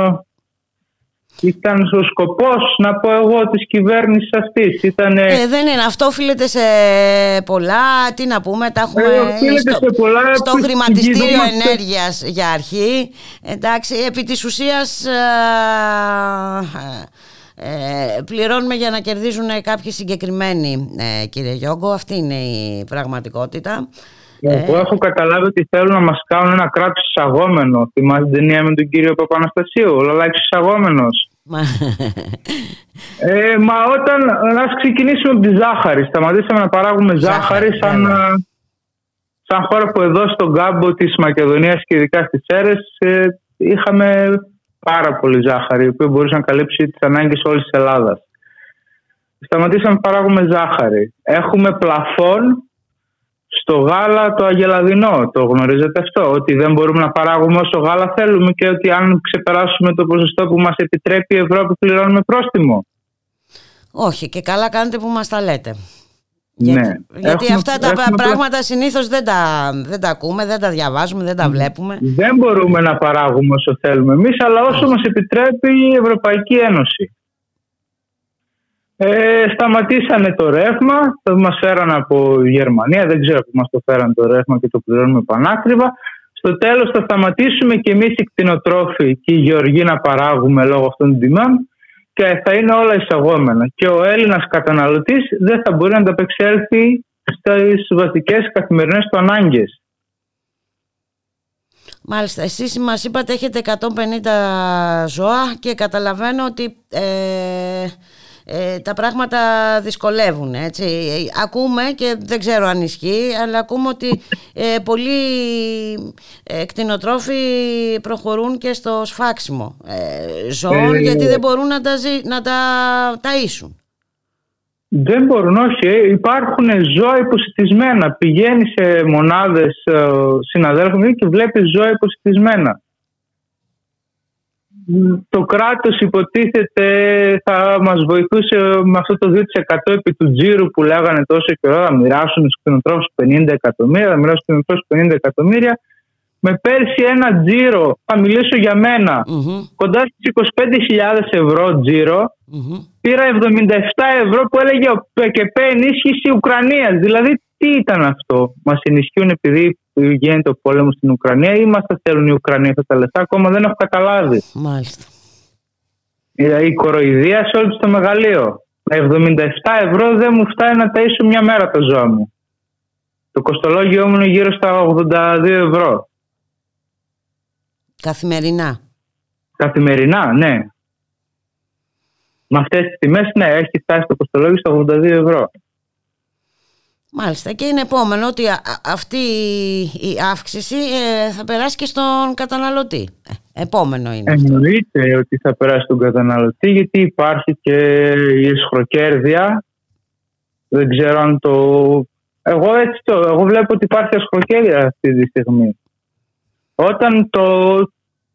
ήταν ο σκοπός, να πω εγώ, της κυβέρνησης αυτής. Ήτανε... Ε, δεν είναι. Αυτό οφείλεται σε πολλά. Τι να πούμε, τα έχουμε ε, στο, σε πολλά στο χρηματιστήριο ενέργειας για αρχή. Εντάξει, επί της ουσίας. Ε, πληρώνουμε για να κερδίζουν κάποιοι συγκεκριμένοι ε, κύριε Γιόγκο αυτή είναι η πραγματικότητα εγώ έχω καταλάβει ότι θέλουν να μας κάνουν ένα κράτος εισαγόμενο. Θυμάστε την ταινία με τον κύριο Παπαναστασίου, ο Λαλάκη εισαγόμενος. ε, μα όταν. Να ξεκινήσουμε από τη ζάχαρη. Σταματήσαμε να παράγουμε ζάχαρη, σαν, ναι, ναι. Ε, σαν χώρα που εδώ στον κάμπο της Μακεδονίας και ειδικά στις Σέρε ε, είχαμε πάρα πολύ ζάχαρη, η οποία μπορούσε να καλύψει τις ανάγκες όλης της Ελλάδας. Σταματήσαμε να παράγουμε ζάχαρη. Έχουμε πλαφόν στο γάλα το αγελαδινό. Το γνωρίζετε αυτό, ότι δεν μπορούμε να παράγουμε όσο γάλα θέλουμε και ότι αν ξεπεράσουμε το ποσοστό που μας επιτρέπει η Ευρώπη πληρώνουμε πρόστιμο. Όχι και καλά κάνετε που μας τα λέτε. Ναι. Γιατί, γιατί αυτά τα πράγματα συνήθως δεν τα, δεν τα ακούμε, δεν τα διαβάζουμε, δεν τα βλέπουμε. Δεν μπορούμε να παράγουμε όσο θέλουμε εμείς, αλλά όσο μας επιτρέπει η Ευρωπαϊκή Ένωση. Ε, σταματήσανε το ρεύμα, το μας φέραν από Γερμανία, δεν ξέρω που μας το φέραν το ρεύμα και το πληρώνουμε πανάκριβα. Στο τέλος θα σταματήσουμε και εμείς οι κτηνοτρόφοι και οι γεωργοί να παράγουμε λόγω αυτών των τιμών και θα είναι όλα εισαγόμενα. Και ο Έλληνας καταναλωτής δεν θα μπορεί να ανταπεξέλθει στις βασικές καθημερινές του ανάγκες. Μάλιστα, εσείς μας είπατε έχετε 150 ζώα και καταλαβαίνω ότι ε, ε, τα πράγματα δυσκολεύουν έτσι. Ακούμε και δεν ξέρω αν ισχύει αλλά ακούμε ότι ε, πολλοί ε, κτηνοτρόφοι προχωρούν και στο σφάξιμο ε, ζώων ε, γιατί δεν μπορούν να τα, να τα ταΐσουν. Δεν μπορούν, όχι. Υπάρχουν ζώα υποσυτισμένα. Πηγαίνει σε μονάδες συναδέλφων και βλέπει ζώα υποσυτισμένα το κράτος υποτίθεται θα μας βοηθούσε με αυτό το 2% επί του τζίρου που λέγανε τόσο καιρό θα μοιράσουν στους κτηνοτρόφους 50 εκατομμύρια, θα μοιράσουν στους κτηνοτρόφους 50 εκατομμύρια. Με πέρσι ένα τζίρο, θα μιλήσω για μενα κοντά στις 25.000 ευρώ τζίρο, πήρα 77 ευρώ που έλεγε ο ΠΚΠ ενίσχυση Ουκρανίας. Δηλαδή τι ήταν αυτό, μας ενισχύουν επειδή γίνεται ο πόλεμο στην Ουκρανία ή μας τα στέλνουν οι Ουκρανοί αυτά τα λεφτά, ακόμα δεν έχω καταλάβει; Μάλιστα. Η κοροϊδία σε όλο το μεγαλείο. 77 ευρώ δεν μου φτάνει να ταΐσω μια μέρα τα ζώα μου. Το κοστολόγιο μου είναι γύρω στα 82 ευρώ. Καθημερινά. Καθημερινά, ναι. Με αυτές τις τιμές, ναι, έχει φτάσει το κοστολόγιο στα 82 ευρώ. Μάλιστα και είναι επόμενο ότι αυτή η αύξηση ε, θα περάσει και στον καταναλωτή. Ε, επόμενο είναι. Εννοείται ότι θα περάσει στον καταναλωτή γιατί υπάρχει και η εσχροκέρδεια. Δεν ξέρω αν το... Εγώ έτσι το... Εγώ βλέπω ότι υπάρχει εσχροκέρδεια αυτή τη στιγμή. Όταν το,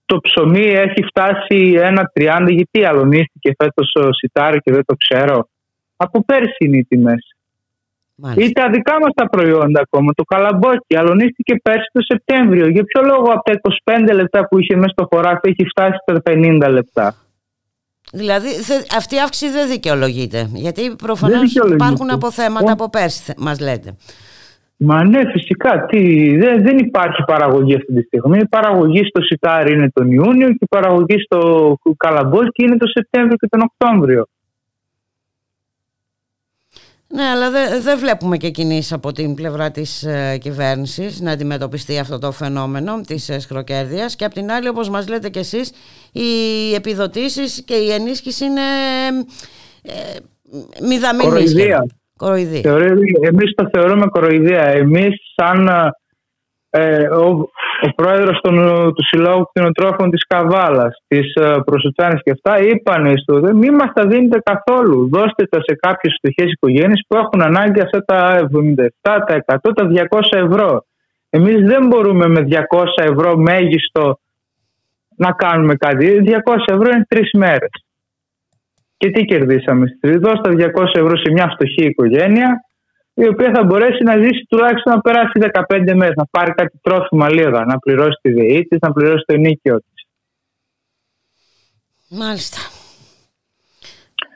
το ψωμί έχει φτάσει ένα 30, γιατί αλωνίστηκε φέτος ο σιτάρι και δεν το ξέρω. Από πέρσι είναι οι τιμές. Μάλιστα. Ή τα δικά μας τα προϊόντα ακόμα. Το καλαμπόκι αλωνίστηκε πέρσι το Σεπτέμβριο. Για ποιο λόγο από τα 25 λεπτά που είχε μέσα στο χωράφι έχει φτάσει στα 50 λεπτά; Δηλαδή θε- αυτή η αύξηση δεν δικαιολογείται. Γιατί Δεν προφανώς δικαιολογείται. υπάρχουν αποθέματα Ω. από πέρσι, θε- μας λέτε. Μα ναι, φυσικά. Τι, δεν, δεν υπάρχει παραγωγή αυτή τη στιγμή. Η παραγωγή στο σιτάρι είναι τον Ιούνιο και η παραγωγή στο καλαμπόκι είναι τον Σεπτέμβριο και τον Οκτώβριο. Ναι, αλλά δεν δεν βλέπουμε και κινήσεις από την πλευρά της ε, κυβέρνησης να αντιμετωπιστεί αυτό το φαινόμενο της ε, σχροκέρδειας και απ' την άλλη όπως μας λέτε και εσείς οι επιδοτήσεις και η ενίσχυση είναι ε, μηδαμινή Κοροϊδία. σχεδόν. Κοροϊδία. Θεωρεί- Εμείς το θεωρούμε κοροϊδία. Εμείς σαν ε, ο, ο πρόεδρος των, του Συλλόγου Κτηνοτρόφων της Καβάλας, της ε, Προσουτσάνης και αυτά, είπαν στο δε, μη μας τα δίνετε καθόλου. Δώστε τα σε κάποιες φτωχές οικογένειες που έχουν ανάγκη αυτά τα 77, τα 100, τα 200 ευρώ. Εμείς δεν μπορούμε με 200 ευρώ μέγιστο να κάνουμε κάτι. 200 ευρώ είναι τρεις μέρες. Και τι κερδίσαμε; Στη τρίτη. Δώσ' τα 200 ευρώ σε μια φτωχή οικογένεια, η οποία θα μπορέσει να ζήσει τουλάχιστον να περάσει 15 μέρες, να πάρει κάτι τρόφιμα λίγα, να πληρώσει τη ΔΕΗ τη, να πληρώσει το ενίκιο της. Μάλιστα.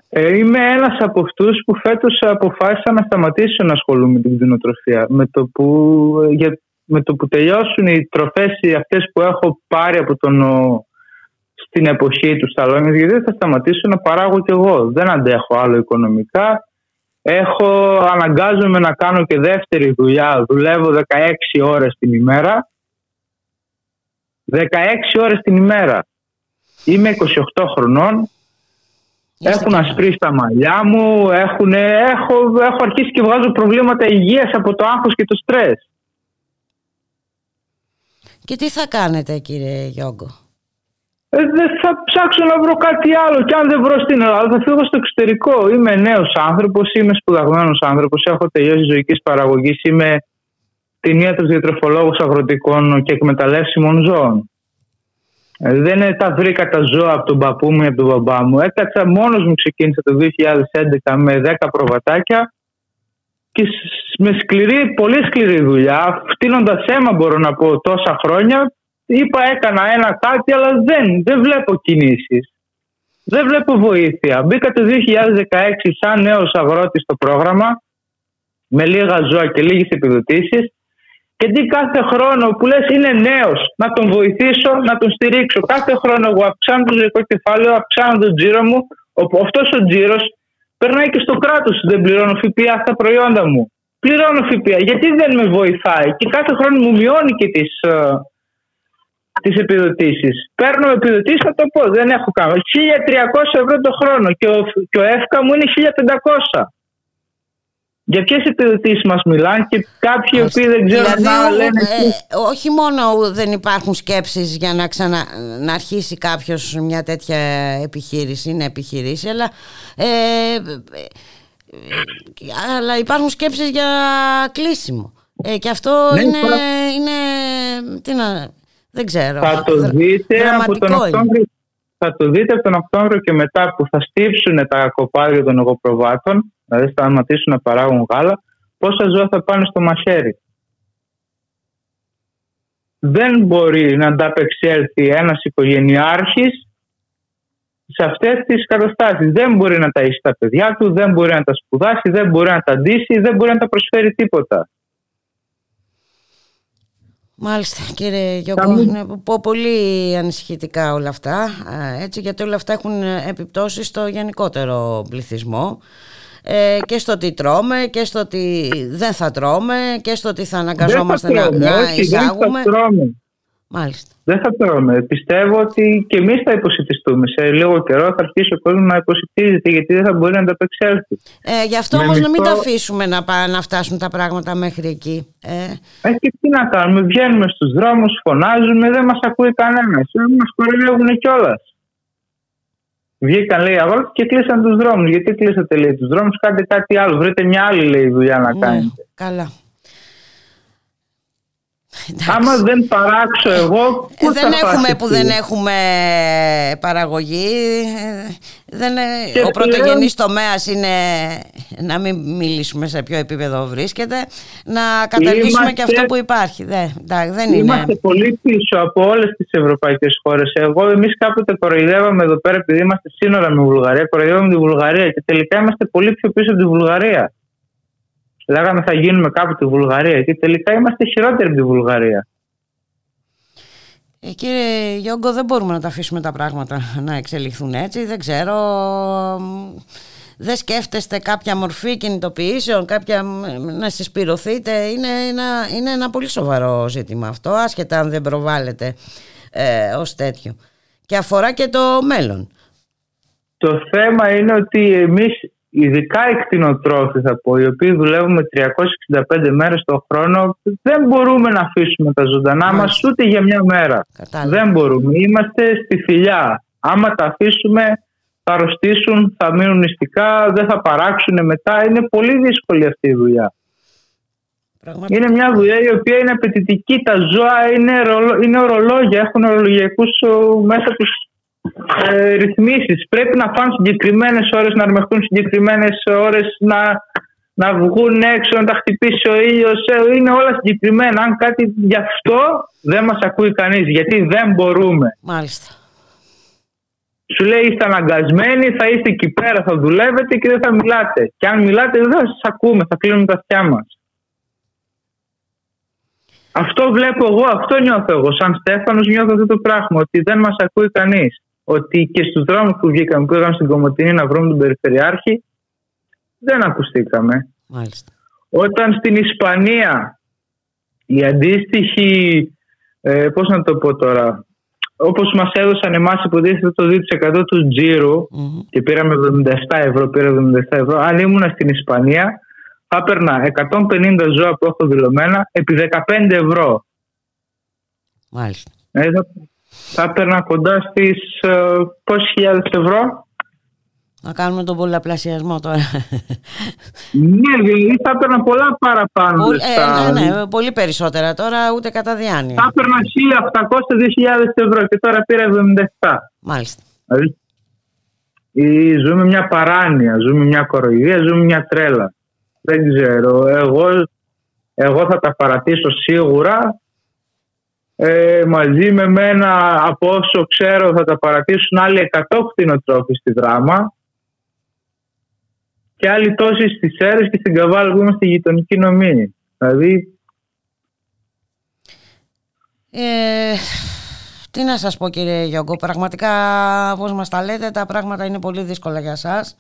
Ε, είμαι ένας από αυτούς που φέτος αποφάσισα να σταματήσω να ασχολούμαι με την κτηνοτροφία. Με το που, ε, για, με το που τελειώσουν οι τροφές αυτές που έχω πάρει από τον, ο, στην εποχή του Σταλόνια, γιατί δεν θα σταματήσω να παράγω κι εγώ. Δεν αντέχω άλλο οικονομικά. Έχω, αναγκάζομαι να κάνω και δεύτερη δουλειά. Δουλεύω 16 ώρες την ημέρα. 16 ώρες την ημέρα. Είμαι 28 χρονών. Είστε Έχουν καλά. ασπρίσει τα μαλλιά μου. Έχουν, έχω, έχω αρχίσει και βγάζω προβλήματα υγείας από το άγχος και το στρες. Και τι θα κάνετε κύριε Γιόγκο. Ε, δεν θα ψάξω να βρω κάτι άλλο. Και αν δεν βρω στην Ελλάδα, θα φύγω στο εξωτερικό. Είμαι νέος άνθρωπος, είμαι σπουδαγμένος άνθρωπος, έχω τελειώσει ζωική παραγωγής, είμαι κτηνίατρο διατροφολόγος αγροτικών και εκμεταλλεύσιμων ζώων. Ε, δεν ε, τα βρήκα τα ζώα από τον παππού μου ή από τον μπαμπά μου. Έκατσα μόνος μου, ξεκίνησα το 2011 με 10 προβατάκια και σ- με σκληρή, πολύ σκληρή δουλειά, φτύνοντας αίμα μπορώ να πω τόσα χρόνια, είπα έκανα ένα κάτι αλλά δεν, δεν βλέπω κινήσεις. Δεν βλέπω βοήθεια. Μπήκα το 2016 σαν νέος αγρότης στο πρόγραμμα με λίγα ζώα και λίγες επιδοτήσεις και τι κάθε χρόνο που λες είναι νέος να τον βοηθήσω, να τον στηρίξω. Κάθε χρόνο εγώ αυξάνω το ζωικό κεφάλαιο, αυξάνω τον τζίρο μου. Ο- Αυτός ο τζίρος περνάει και στο κράτος. Δεν πληρώνω ΦΠΑ στα προϊόντα μου. Πληρώνω ΦΠΑ. Γιατί δεν με βοηθάει; Και κάθε χρόνο μου μειώνει και τις, ε, τις επιδοτήσεις. Παίρνω επιδοτήσεις, θα το πω, δεν έχω κάνει. 1300 ευρώ το χρόνο και ο, και ο ΕΦΚΑ μου είναι 1500. Για ποιες επιδοτήσεις μας μιλάνε και κάποιοι οι οποίοι δεν ξέρουν δηλαδή, να ο- λένε. ε, όχι μόνο δεν υπάρχουν σκέψεις για να, ξανα, να αρχίσει κάποιος μια τέτοια επιχείρηση, να επιχειρήσει, αλλά, ε, ε, ε, αλλά υπάρχουν σκέψεις για κλείσιμο. Ε, και αυτό Ναι, είναι, τώρα- είναι, τι να, δεν ξέρω. Θα το Δρα- δείτε από τον δραματικό είναι. Οκτώβριο. Θα το δείτε από τον Οκτώβριο και μετά που θα στύψουν τα κοπάδια των εγωπροβάτων, δηλαδή θα σταματήσουν να παράγουν γάλα, πόσα ζώα θα πάνε στο μαχαίρι. Δεν μπορεί να ανταπεξέλθει ένας οικογενειάρχης σε αυτές τις καταστάσεις. Δεν μπορεί να ταΐσει τα παιδιά του, δεν μπορεί να τα σπουδάσει, δεν μπορεί να τα ντύσει, δεν μπορεί να τα προσφέρει τίποτα. Μάλιστα κύριε Γιώργο, είναι πο- πολύ ανησυχητικά όλα αυτά, α, έτσι, γιατί όλα αυτά έχουν επιπτώσεις στο γενικότερο πληθυσμό ε, και στο τι τρώμε και στο τι δεν θα τρώμε και στο τι θα αναγκαζόμαστε δεν θα να, τρώμε, να όχι, δεν εισάγουμε. θα τρώμε. Μάλιστα. Δεν θα τρώμε. Πιστεύω ότι και εμείς θα υποσυτιστούμε. Σε λίγο καιρό θα αρχίσει ο κόσμος να υποσυτίζεται γιατί δεν θα μπορεί να ανταπεξέλθει. Ε, γι' αυτό Με όμως να μην τα μισθό- αφήσουμε να, πά- να φτάσουν τα πράγματα μέχρι εκεί. Ε, Ε, και τι να κάνουμε, βγαίνουμε στους δρόμους, φωνάζουμε, δεν μας ακούει κανένας. Μας κοροϊδεύουν κιόλας. Βγήκαν λέει αγρότε και κλείσαν τους δρόμους. Γιατί κλείσατε λέει τους δρόμους, κάντε κάτι άλλο. Βρείτε μια άλλη λέει δουλειά να ναι, κάνετε. καλά. Άμα δεν παράξω εγώ, Ε, πού δεν θα έχουμε πας που εσύ; δεν έχουμε παραγωγή. ε, Δεν, ε, Και ο πλέον- πρωτογενής τομέας είναι, να μην μιλήσουμε σε ποιο επίπεδο βρίσκεται, να καταργήσουμε Είμαστε- και αυτό που υπάρχει. Δεν, εντάξει, δεν είναι. Είμαστε πολύ πίσω από όλες τις ευρωπαϊκές χώρες. Εγώ, εμείς κάποτε κοροϊδεύαμε εδώ πέρα, επειδή είμαστε σύνορα με Βουλγαρία, κοροϊδεύαμε τη Βουλγαρία και τελικά είμαστε πολύ πιο πίσω από τη Βουλγαρία. Λέγαμε θα γίνουμε κάπου τη Βουλγαρία και τελικά είμαστε χειρότεροι από τη Βουλγαρία. Ε, κύριε Γιόγκο, δεν μπορούμε να τα αφήσουμε τα πράγματα να εξελιχθούν έτσι. Δεν ξέρω. μ, Δεν σκέφτεστε κάποια μορφή κινητοποιήσεων, κάποια μ, να συσπηρωθείτε; Είναι ένα, είναι ένα πολύ σοβαρό ζήτημα αυτό, άσχετα αν δεν προβάλλεται ε, ως τέτοιο. Και αφορά και το μέλλον. Το θέμα είναι ότι εμείς, ειδικά οι κτηνοτρόφοι, θα πω, οι οποίοι δουλεύουμε 365 μέρες το χρόνο, δεν μπορούμε να αφήσουμε τα ζωντανά Μάλιστα. μας ούτε για μια μέρα. Κατάλαβα. Δεν μπορούμε. Είμαστε στη φιλιά. Άμα τα αφήσουμε, θα αρρωστήσουν, θα μείνουν νηστικά, δεν θα παράξουν μετά. Είναι πολύ δύσκολη αυτή η δουλειά. Πραγματικά. Είναι μια δουλειά η οποία είναι απαιτητική. Τα ζώα είναι, ρολο- είναι ορολόγια, έχουν ορολογιακούς ο, μέσα τους ε, ρυθμίσεις. Πρέπει να φάνε συγκεκριμένες ώρες, να αρμεχτούν συγκεκριμένες ώρες, να, να βγουν έξω, να τα χτυπήσει ο ήλιος. Ε, Είναι όλα συγκεκριμένα. Αν κάτι γι' αυτό δεν μας ακούει κανείς, γιατί δεν μπορούμε. Μάλιστα. Σου λέει είστε αναγκασμένοι, θα είστε εκεί πέρα, θα δουλεύετε και δεν θα μιλάτε. Και αν μιλάτε δεν θα σας ακούμε, θα κλείνουμε τα αυτιά μας. Αυτό βλέπω εγώ, αυτό νιώθω εγώ. Σαν Στέφανος νιώθω αυτό το πράγμα, ότι δεν μας ακούει κανείς. Ότι και στους δρόμους που βγήκαμε, που πήγαμε στην Κομωτινή να βρούμε τον Περιφερειάρχη, δεν ακουστήκαμε. Μάλιστα. Όταν στην Ισπανία η αντίστοιχη, ε, πώς να το πω τώρα, όπως μας έδωσαν εμάς υποτίθεται το 2% του τζίρου Μμμ. και πήραμε 77 ευρώ, πήρα 77 ευρώ, αν ήμουν στην Ισπανία θα έπαιρνα 150 ζώα που έχω δηλωμένα επί 15 ευρώ. Μάλιστα. Ε, θα, θα έπαιρνα κοντά στις ε, πόσες χιλιάδες ευρώ. Να κάνουμε τον πολλαπλασιασμό τώρα. Ναι, δηλαδή θα έπαιρνα πολλά παραπάνω. Πολύ, λεφτά. ε, ναι, ναι, πολύ περισσότερα τώρα, ούτε κατά διάνοια. Θα έπαιρνα 1.800-2.000 ευρώ και τώρα πήρα 77. Μάλιστα. Δηλαδή, ή ζούμε μια παράνοια, ζούμε μια κοροϊδία, ζούμε μια τρέλα. Δεν ξέρω. Εγώ, εγώ θα τα παρατήσω σίγουρα. Ε, μαζί με μένα, από όσο ξέρω, θα τα παρατήσουν άλλοι 100 κτηνοτρόφοι στη δράμα και άλλοι τόσοι στις αίρες και στην Καβάλα που είμαστε γειτονική νομή. Δηλαδή, Ε, τι να σας πω κύριε Γιώργο, πραγματικά όπως μας τα λέτε τα πράγματα είναι πολύ δύσκολα για σας.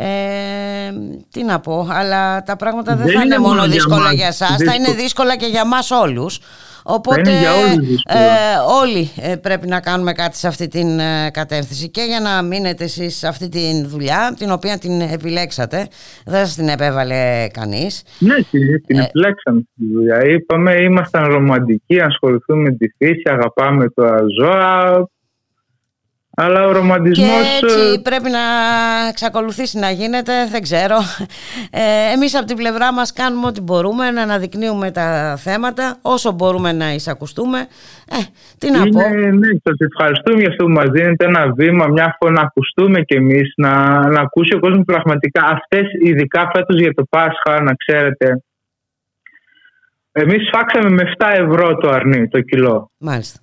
Ε, τι να πω, αλλά τα πράγματα δεν, Δεν θα είναι, είναι μόνο μόνο για δύσκολα μας για σας, θα δύσκολο. είναι δύσκολα και για μας όλους. Οπότε για όλους δύσκολο. ε, όλοι ε, πρέπει να κάνουμε κάτι σε αυτή την ε, κατεύθυνση και για να μείνετε εσείς σε αυτή τη δουλειά την οποία την επιλέξατε, δεν σας την επέβαλε κανείς. Ναι, την, την Ε. επιλέξαμε τη δουλειά. Είπαμε, ήμασταν ρομαντικοί, ασχοληθούμε με τη φύση, αγαπάμε τα ζώα. Αλλά ο Και ρομαντισμός... έτσι ε, πρέπει να εξακολουθήσει να γίνεται, δεν ξέρω. Ε, εμείς από την πλευρά μας κάνουμε ό,τι μπορούμε να αναδεικνύουμε τα θέματα όσο μπορούμε να εισακουστούμε. Ε, τι να πω. είναι, ναι, σας ευχαριστούμε για αυτό που μας δίνετε ένα βήμα, μια φορά να ακουστούμε κι εμείς, να, να ακούσει ο κόσμος πραγματικά. Αυτές, ειδικά φέτος για το Πάσχα, να ξέρετε, εμείς φάξαμε με 7 ευρώ το αρνί, το κιλό. Μάλιστα.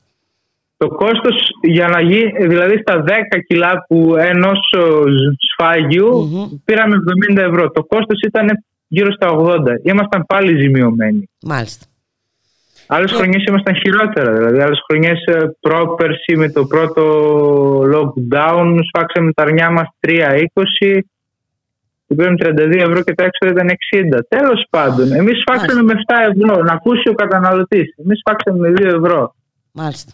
Το κόστος για να γίνει, δηλαδή στα 10 κιλά που ενός ο, σφάγιου Μμμ. πήραμε 70 ευρώ. Το κόστος ήταν γύρω στα 80. Ήμασταν πάλι ζημιωμένοι. Μάλιστα. Άλλες Και- χρονιές ήμασταν χειρότερα. Δηλαδή, άλλες χρονιές ε, πρόπερση με το πρώτο lockdown σφάξαμε τα αρνιά μας 3,20 και πήραμε 32 ευρώ και τα έξοδα ήταν 60. Τέλος πάντων, εμείς σφάξαμε με 7 ευρώ. Να ακούσει ο καταναλωτής. Εμείς σφάξαμε με 2 ευρώ. Μάλιστα.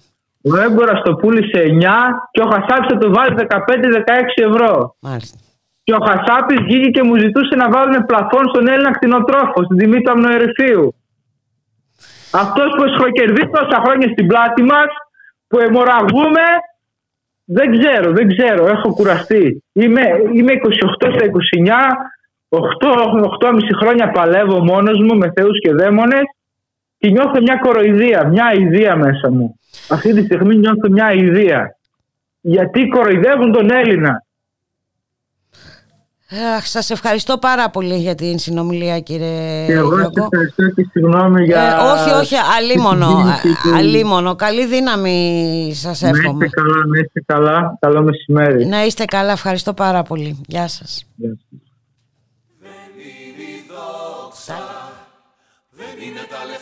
Ο Έμπορα το πούλησε 9 και ο Χασάπης θα το βάλει 15-16 ευρώ. Μάλιστα. Και ο Χασάπης βγήκε και μου ζητούσε να βάλουν πλαφόν στον Έλληνα κτηνοτρόφο, στην τιμή του αμνοερυφίου. Αυτός που εσχροκερδίζει τόσα χρόνια στην πλάτη μας, που αιμορραγούμε, δεν ξέρω, δεν ξέρω, έχω κουραστεί. Είμαι, είμαι 28 στα 29, 8, 8,5 χρόνια παλεύω μόνος μου με θεούς και δαίμονες και νιώθω μια κοροϊδία, μια ιδέα μέσα μου. Αυτή τη στιγμή νιώθω μια ιδέα. Γιατί κοροϊδεύουν τον Έλληνα. Αχ, σας ευχαριστώ πάρα πολύ για την συνομιλία κύριε Και εγώ σας Γιώργο. ευχαριστώ και συγγνώμη για... Ε, όχι, όχι, αλίμονο, συγκίνηση του- αλίμονο. Καλή δύναμη σας Να εύχομαι. είστε καλά, να είστε καλά. Καλό μεσημέρι. Να είστε καλά, ευχαριστώ πάρα πολύ. Γεια σας. Γεια σας. Δεν είναι τα λεφτά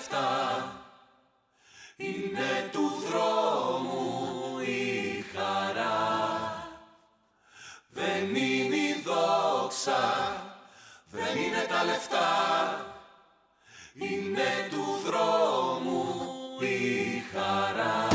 Είναι του δρόμου η χαρά. Δεν είναι η δόξα Δεν είναι τα λεφτά. Είναι του δρόμου η χαρά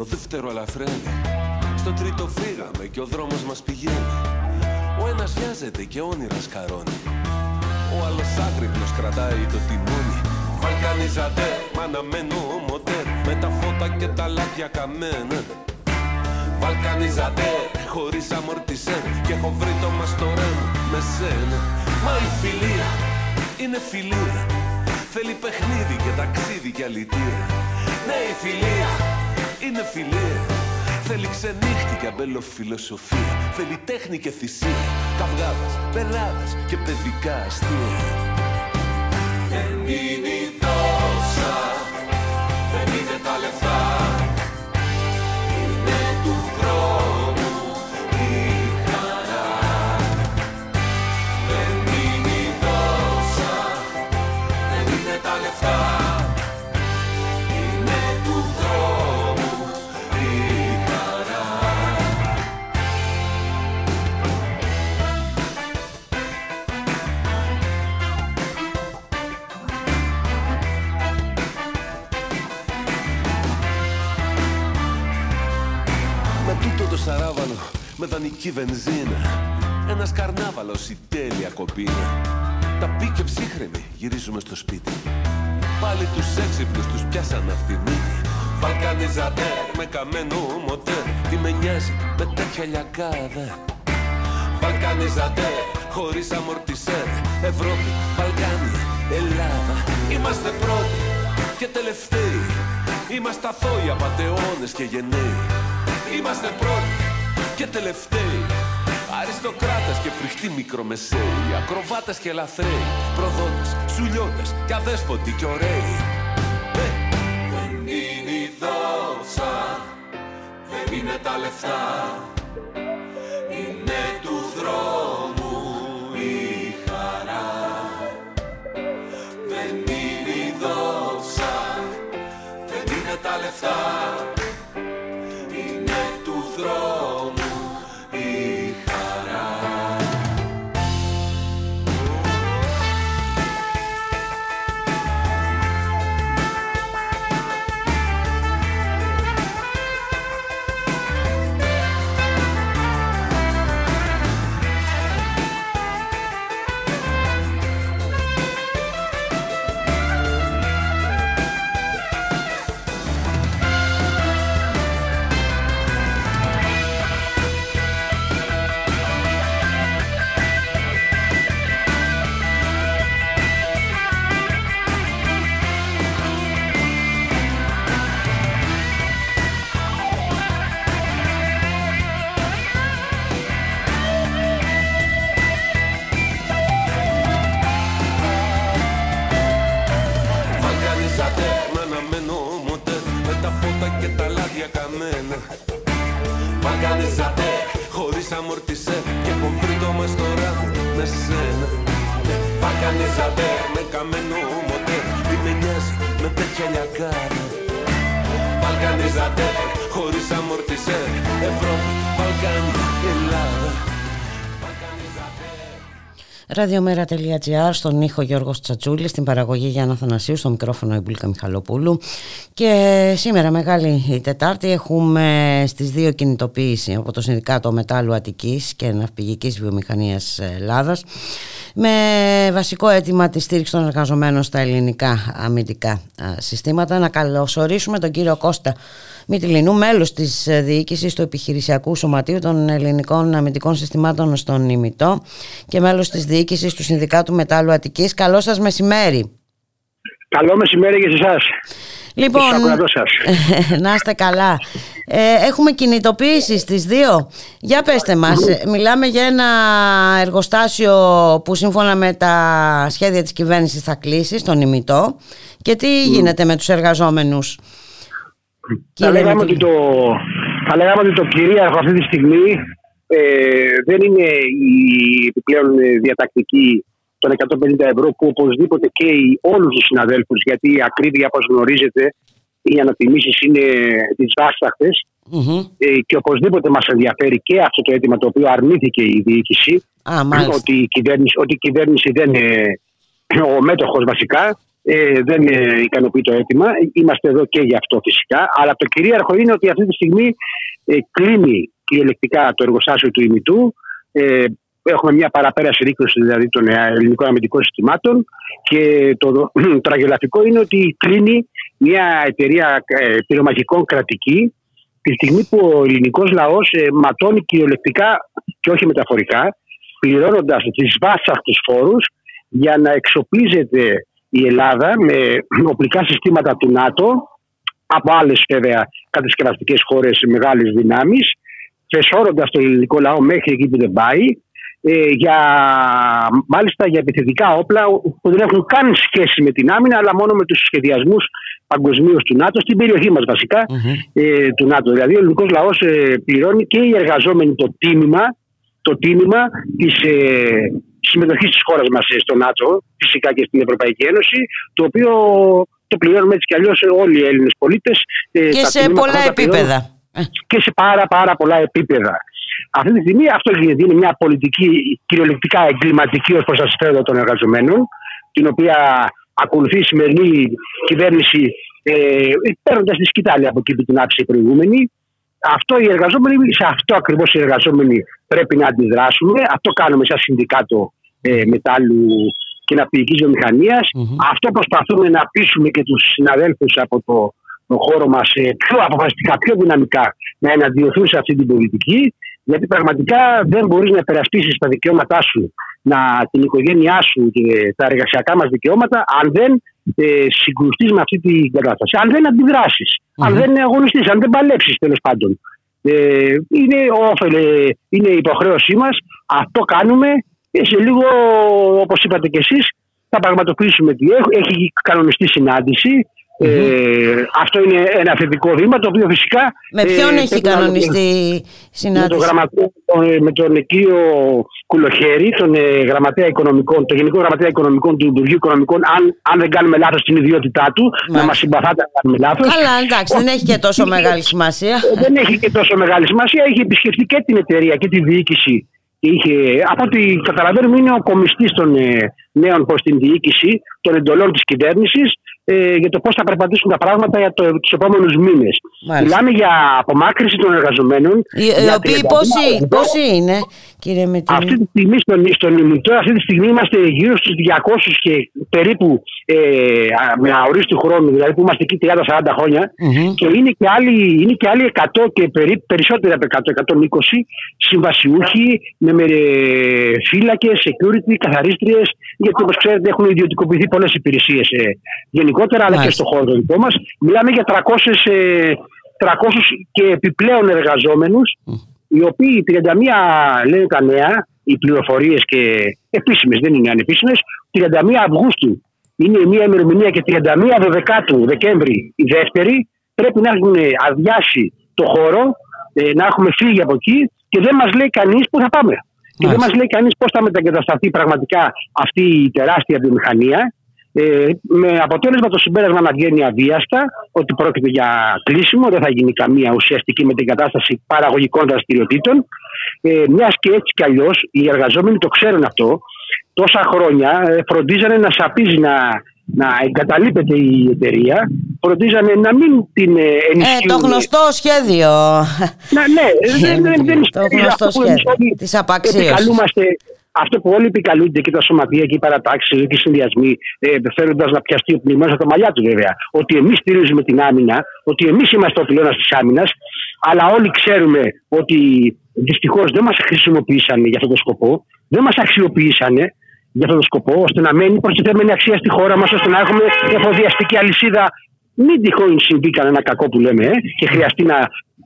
το δεύτερο ελαφραίνει. Στο τρίτο φύγαμε και ο δρόμος μας πηγαίνει. Ο ένας βιάζεται και όνειρα σκαρώνει. Ο άλλος άγρυπνος κρατάει το τιμόνι. Βαλκανίζατε, μ' αναμένο μοτέρ. Με τα φώτα και τα λάδια καμένα. Βαλκανίζατε, χωρίς αμορτισέρ. Και έχω βρει το μαστορέ μου με σένα. Μα η φιλία είναι φιλία. Θέλει παιχνίδι και ταξίδι και αλητία. Ναι, η φιλία είναι φιλία. Θέλει ξενύχτη και αμπελοφιλοσοφία. Θέλει τέχνη και θυσία. Καυγάδες, πελάδες και παιδικά αστεία. Δεν είναι η δόξα, δεν είναι τα λεφτά Είναι του δρόμου η χαρά Δεν είναι η δόξα, δεν είναι τα λεφτά με δανεική βενζίνα. Ένας καρνάβαλος η τέλεια κοπίνα. Τα πήκε ψύχρεμοι, γυρίζουμε στο σπίτι. Πάλι τους έξυπνους τους πιάσαν απ' τη μύτη. Βαλκανιζατέρ με καμένο μοτέρ. Τι με νοιάζει με τέτοια λιακάδα. Βαλκανιζατέρ χωρίς αμορτισέρ. Ευρώπη, Βαλκάνια, Ελλάδα. Είμαστε πρώτοι και τελευταίοι. Είμαστε αθώοι απατεώνες και γενναίοι. Είμαστε πρώτοι και τελευταίοι. Αριστοκράτες και φρικτοί μικρομεσαίοι. Ακροβάτες και λαθρέοι. Προδότες, σουλιώτες και αδέσποτοι και ωραίοι. Ε, Δεν είναι η δόξα, δεν είναι τα λεφτά Ραδιομέρα.gr, στον ήχο Γιώργος Τσατσούλης, στην παραγωγή Γιάννα Θανασίου, στο μικρόφωνο η Μπουλίκα Μιχαλοπούλου. Και σήμερα μεγάλη η Τετάρτη έχουμε στις δύο κινητοποίηση από το Συνδικάτο Μετάλλου Αττικής και Ναυπηγικής Βιομηχανίας Ελλάδας με βασικό αίτημα τη στήριξη των εργαζομένων στα ελληνικά αμυντικά συστήματα. Να καλωσορίσουμε τον κύριο Κώστα Μητυλινού, μέλος της ε, διοίκησης του Επιχειρησιακού Σωματείου των Ελληνικών Αμυντικών Συστημάτων στον Ιμητό και μέλος της διοίκησης του Συνδικάτου Μετάλλου Αττικής. Καλό σας μεσημέρι. Καλό μεσημέρι και σε εσάς. Λοιπόν, να είστε καλά. Ε, έχουμε κινητοποίηση στις δύο. Για πέστε μας, ε, μιλάμε για ένα εργοστάσιο που σύμφωνα με τα σχέδια της κυβέρνησης θα κλείσει στον ημιτό. Και τι γίνεται με τους εργαζόμενους; Θα λέγαμε, ότι το, θα λέγαμε ότι το κυρίαρχο αυτή τη στιγμή ε, δεν είναι η επιπλέον διατακτική των 150 ευρώ που οπωσδήποτε καίει όλους τους συναδέλφους γιατί η ακρίβεια όπως γνωρίζετε οι ανατιμήσεις είναι τις βασταχτες ε, και οπωσδήποτε μας ενδιαφέρει και αυτό το αίτημα το οποίο αρνήθηκε η διοίκηση. Ότι, η κυβέρνηση, ότι η κυβέρνηση δεν είναι ο μέτοχος βασικά ε, δεν ε, ικανοποιεί το αίτημα. Είμαστε εδώ και γι' αυτό φυσικά. Αλλά το κυρίαρχο είναι ότι αυτή τη στιγμή ε, κλείνει κυριολεκτικά το εργοστάσιο του ημιτού. Ε, έχουμε μια παραπέραση ρίκωση δηλαδή των ελληνικών αμυντικών συστημάτων και το, το τραγελαφικό είναι ότι κλείνει μια εταιρεία ε, πυρομαχικών κρατική τη στιγμή που ο ελληνικός λαός ε, ματώνει κυριολεκτικά και όχι μεταφορικά, πληρώνοντας τις βάσαχτου φόρους για να εξοπλίζεται η Ελλάδα με οπλικά συστήματα του ΝΑΤΟ από άλλες βέβαια κατασκευαστικές χώρες μεγάλε δυνάμεις, θεσόροντα το ελληνικό λαό μέχρι εκεί που δεν πάει, ε, για, μάλιστα για επιθετικά όπλα που δεν έχουν καν σχέση με την άμυνα, αλλά μόνο με τους σχεδιασμούς παγκοσμίως του ΝΑΤΟ, στην περιοχή μας βασικα ε, του ΝΑΤΟ. Δηλαδή, ο ελληνικός λαός ε, πληρώνει και οι εργαζόμενοι το τίμημα, το τίμημα της, ε, συμμετοχή της χώρας μας στο ΝΑΤΟ, φυσικά και στην Ευρωπαϊκή Ένωση, το οποίο το πληρώνουμε έτσι κι αλλιώς όλοι οι Έλληνες πολίτες. Ε, και σε πολλά επίπεδα. Και σε πάρα, πάρα πολλά επίπεδα. Αυτή τη στιγμή αυτό γίνεται. Είναι μια πολιτική κυριολεκτικά εγκληματική ως προς τα συμφέροντα των εργαζομένων, την οποία ακολουθεί η σημερινή κυβέρνηση ε, παίρνοντας τη σκητάλη από εκεί που την άφησε η προηγούμενη. Αυτό οι εργαζόμενοι, σε αυτό ακριβώς οι εργαζόμενοι πρέπει να αντιδράσουμε. Αυτό κάνουμε σαν συνδικάτο ε, μετάλλου και ναυπηγικής Αυτό προσπαθούμε να πείσουμε και τους συναδέλφους από το, το χώρο μας ε, πιο αποφασιστικά, πιο δυναμικά να εναντιωθούν σε αυτή την πολιτική. Γιατί πραγματικά δεν μπορείς να περασπίσει τα δικαιώματά σου, να, την οικογένειά σου και τα εργασιακά μας δικαιώματα, αν δεν ε, συγκρουστείς με αυτή την κατάσταση. Αν δεν αντιδρασει αν δεν αγωνιστείς, αν δεν παλέψεις τέλος πάντων. Ε, είναι, όφελε, είναι η υποχρέωσή μας. Αυτό κάνουμε και σε λίγο, όπως είπατε κι εσείς, θα πραγματοποιήσουμε. Έχει κανονιστεί συνάντηση ε, αυτό είναι ένα θετικό βήμα το οποίο φυσικά. Με ποιον ε, έχει κανονιστεί η συνάντηση; Με τον, με τον κύριο Κουλοχέρη, τον ε, γραμματέα οικονομικών, τον Γενικό Γραμματέα Οικονομικών του Υπουργείου Οικονομικών, αν, αν δεν κάνουμε λάθος στην ιδιότητά του, να μας συμπαθάτε αν κάνουμε λάθος. Καλά, εντάξει, δεν έχει και τόσο μεγάλη σημασία. δεν έχει και τόσο μεγάλη σημασία. Έχει επισκεφτεί και την εταιρεία και τη διοίκηση είχε, από ό,τι καταλαβαίνουμε είναι ο κομιστής των ε, νέων προς την διοίκηση των εντολών της κυβέρνησης ε, για το πώς θα περπατήσουν τα πράγματα για το, τους επόμενους μήνες. Μιλάμε για απομάκρυση των εργαζομένων. Οι, οι οποίοι πόσοι, είναι, κύριε Μετίνη. Αυτή τη στιγμή στον, στον ημιτό, αυτή τη στιγμή είμαστε γύρω στους 200 και περίπου ε, με αορίστου χρόνου, δηλαδή που είμαστε εκεί 30-40 χρόνια. Mm-hmm. Και είναι και, άλλοι, είναι και άλλοι 100 και περί, περισσότερα από 100, 120 συμβασιούχοι με, με φύλακες, security, καθαρίστριες. Γιατί όπως ξέρετε έχουν ιδιωτικοποιηθεί πολλές υπηρεσίες ε, γενικότερα, αλλά και στο χώρο το δικό μας. Μιλάμε για 300, 300 ε, και επιπλέον εργαζόμενους, οι οποίοι 31 λένε τα νέα, οι πληροφορίες και επίσημες, δεν είναι ανεπίσημες, 31 Αυγούστου είναι μια ημερομηνία και 31 Δεκάτου Δεκέμβρη η δεύτερη, πρέπει να έχουν αδειάσει το χώρο, ε, να έχουμε φύγει από εκεί και δεν μας λέει κανείς πού θα πάμε. Και δεν μας λέει κανείς πώς θα μετακατασταθεί πραγματικά αυτή η τεράστια βιομηχανία. Ε, με αποτέλεσμα το συμπέρασμα να βγαίνει αβίαστα ότι πρόκειται για κλείσιμο, δεν θα γίνει καμία ουσιαστική μετεγκατάσταση παραγωγικών δραστηριοτήτων. Ε, Μιας και έτσι κι αλλιώς οι εργαζόμενοι το ξέρουν αυτό. Τόσα χρόνια ε, φροντίζανε να σαπίζει να να εγκαταλείπεται η εταιρεία, φροντίζανε να μην την ε, ενισχύουν. Ε, το γνωστό σχέδιο. Να, ναι, δεν, δεν, δεν το γνωστό σχέδιο της απαξίωσης. Αυτό που όλοι επικαλούνται και τα σωματεία και οι παρατάξεις και οι συνδυασμοί, ε, θέλοντα να πιαστεί ο πνευμένο από τα μαλλιά του βέβαια, ότι εμείς στηρίζουμε την άμυνα, ότι εμείς είμαστε ο πυλώνας της άμυνας, αλλά όλοι ξέρουμε ότι δυστυχώς δεν μας χρησιμοποίησαν για αυτόν τον σκοπό, δεν μας αξιοποίησανε για αυτόν τον σκοπό, ώστε να μένει προστιθέμενη αξία στη χώρα μας, ώστε να έχουμε εφοδιαστική αλυσίδα. Μην τυχόν συμβεί κανένα κακό που λέμε ε, και χρειαστεί να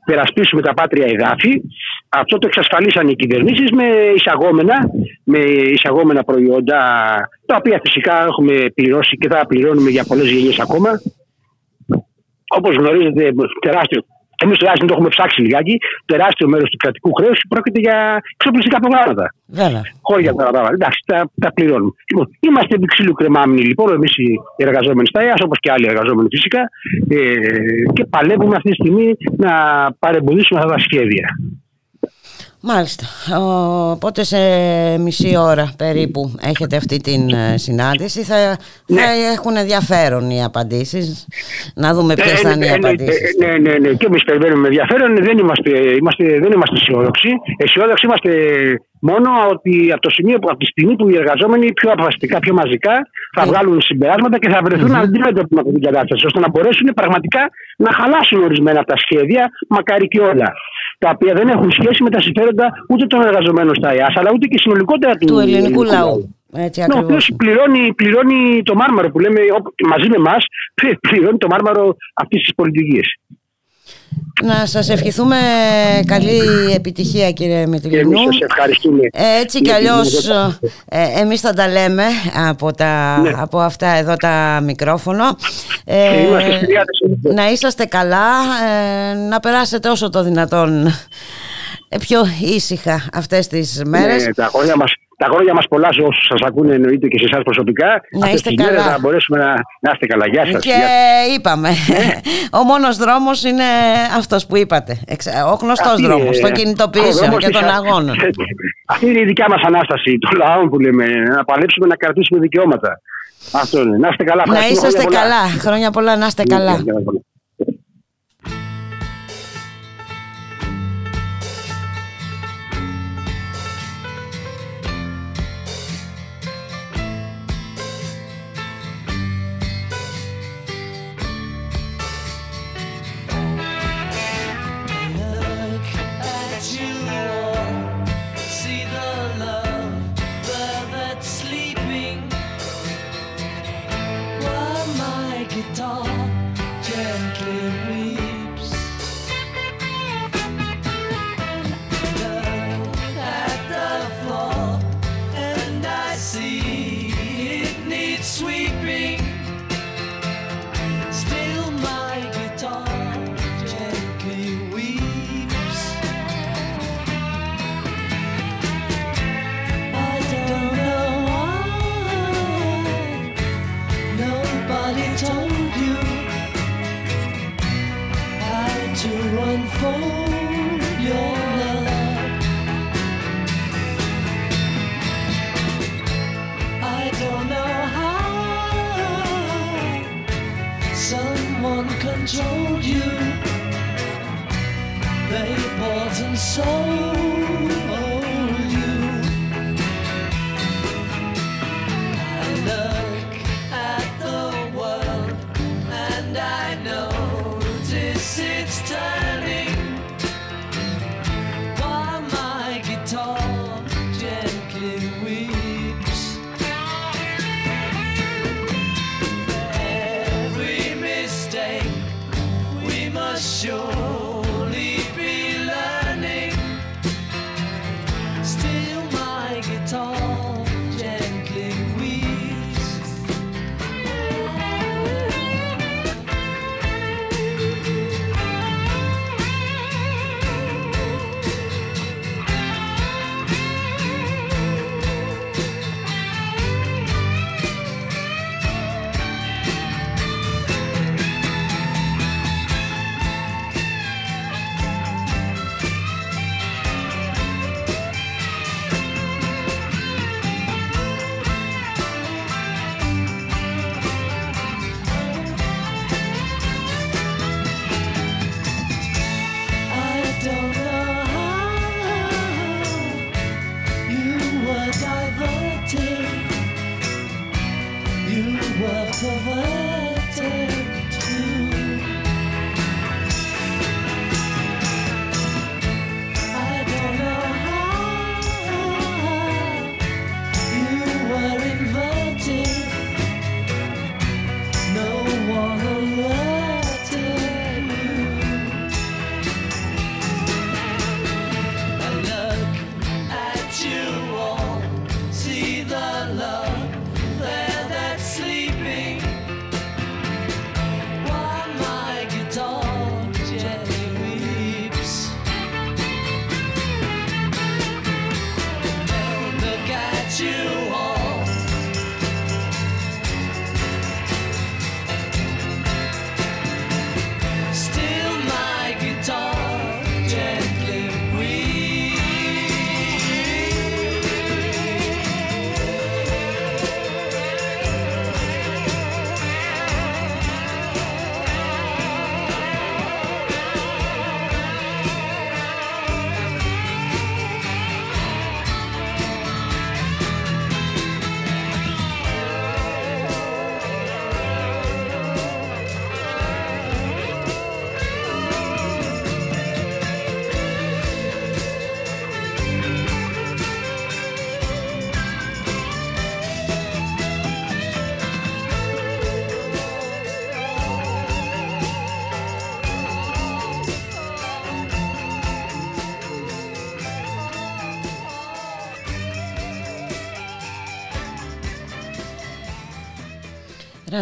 περασπίσουμε τα πάτρια εδάφη. Αυτό το εξασφαλίσαν οι κυβερνήσεις με εισαγόμενα, με εισαγόμενα προϊόντα, τα οποία φυσικά έχουμε πληρώσει και θα πληρώνουμε για πολλές γενιές ακόμα. Όπως γνωρίζετε, τεράστιο Εμείς τουλάχιστον το έχουμε ψάξει λιγάκι. Τεράστιο μέρος του κρατικού χρέους πρόκειται για εξοπλιστικά προγράμματα. Βέβαια. Χώρια τα πράγματα. Εντάξει, τα, τα πληρώνουμε. Λοιπόν, είμαστε επί ξύλου κρεμάμενοι λοιπόν, εμείς οι εργαζόμενοι στα ΕΑΣ, όπως και άλλοι εργαζόμενοι φυσικά, ε, και παλεύουμε αυτή τη στιγμή να παρεμποδίσουμε αυτά τα σχέδια. Μάλιστα. Οπότε σε μισή ώρα περίπου έχετε αυτή την ε, συνάντηση. Θα, ναι. θα έχουν ενδιαφέρον οι απαντήσεις. Να δούμε ποιες θα είναι οι απαντήσεις. Ναι, ναι, ναι. Και εμείς περιμένουμε ενδιαφέρον. Δεν είμαστε, είμαστε, δεν είμαστε αισιόδοξοι. Αισιόδοξοι είμαστε μόνο ότι από, το σημείο, από τη στιγμή που οι εργαζόμενοι πιο αποφασιστικά, πιο μαζικά θα ναι. βγάλουν συμπεράσματα και θα βρεθούν mm-hmm. αντιμέτωποι με αυτή την κατάστασης, ώστε να μπορέσουν πραγματικά να χαλάσουν ορισμένα από τα σχέδια, μακάρι και όλα τα οποία δεν έχουν σχέση με τα συμφέροντα ούτε των εργαζομένων στα ΕΑΣ, αλλά ούτε και συνολικότερα του, του ελληνικού λαού. Έτσι, ναι, ο οποίος πληρώνει, πληρώνει το μάρμαρο που λέμε μαζί με εμάς, πληρώνει το μάρμαρο αυτής της πολιτικής. Να σας ευχηθούμε καλή επιτυχία κύριε Μετριλινού. Εμείς σας ευχαριστούμε. Ε, έτσι κι αλλιώς ε, εμείς θα τα λέμε από, τα, ναι. από αυτά εδώ τα μικρόφωνο. Ε, να είσαστε καλά, ε, να περάσετε όσο το δυνατόν ε, πιο ήσυχα αυτές τις μέρες. Ναι, τα χρόνια μας τα χρόνια μας πολλά σε όσους σας ακούνε, εννοείται και σε εσάς προσωπικά. Να είστε καλά. Να μπορέσουμε να, να είστε καλά. Γεια σας. Και είπαμε. ο μόνος δρόμος είναι αυτός που είπατε. Ο γνωστός δρόμος των κινητοποιήσεων και των αγώνων. Αυτή είναι η δικιά μας ανάσταση των λαών που λέμε. Να παλέψουμε να κρατήσουμε δικαιώματα. Αυτό είναι. Να είστε καλά. Να είσαστε καλά. Χρόνια πολλά να είστε καλά. Joe.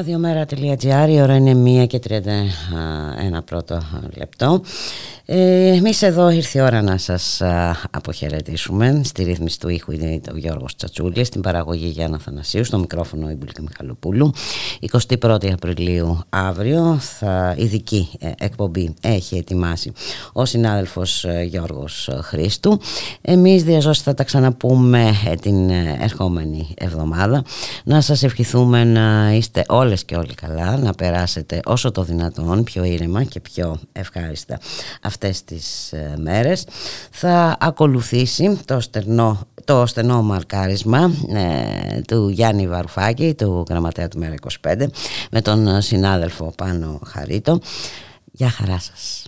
Ραδιομέρα.gr, η ώρα είναι 1 και 31 πρώτο λεπτό. Ε, εμείς εδώ ήρθε η ώρα να σας αποχαιρετήσουμε. Στη ρύθμιση του ήχου είναι ο Γιώργος Τσατσούλης, στην παραγωγή Γιάννα Θανασίου, στο μικρόφωνο η Μπουλίκα Μιχαλοπούλου. 21η Απριλίου αύριο θα ειδική ε, εκπομπή έχει ετοιμάσει ο συνάδελφος ε, Γιώργος Χρήστου. Εμείς διαζώσει θα τα ξαναπούμε ε, την ερχόμενη εβδομάδα. Να σας ευχηθούμε να είστε όλες και όλοι καλά, να περάσετε όσο το δυνατόν πιο ήρεμα και πιο ευχάριστα αυτές τις ε, μέρες. Θα ακολουθήσει το στενό, το στενό μαρκάρισμα ε, του Γιάννη Βαρουφάκη του γραμματέα του ΜΕΡΑ 25 με τον συνάδελφο Πάνο Χαρίτο. Γεια χαρά σας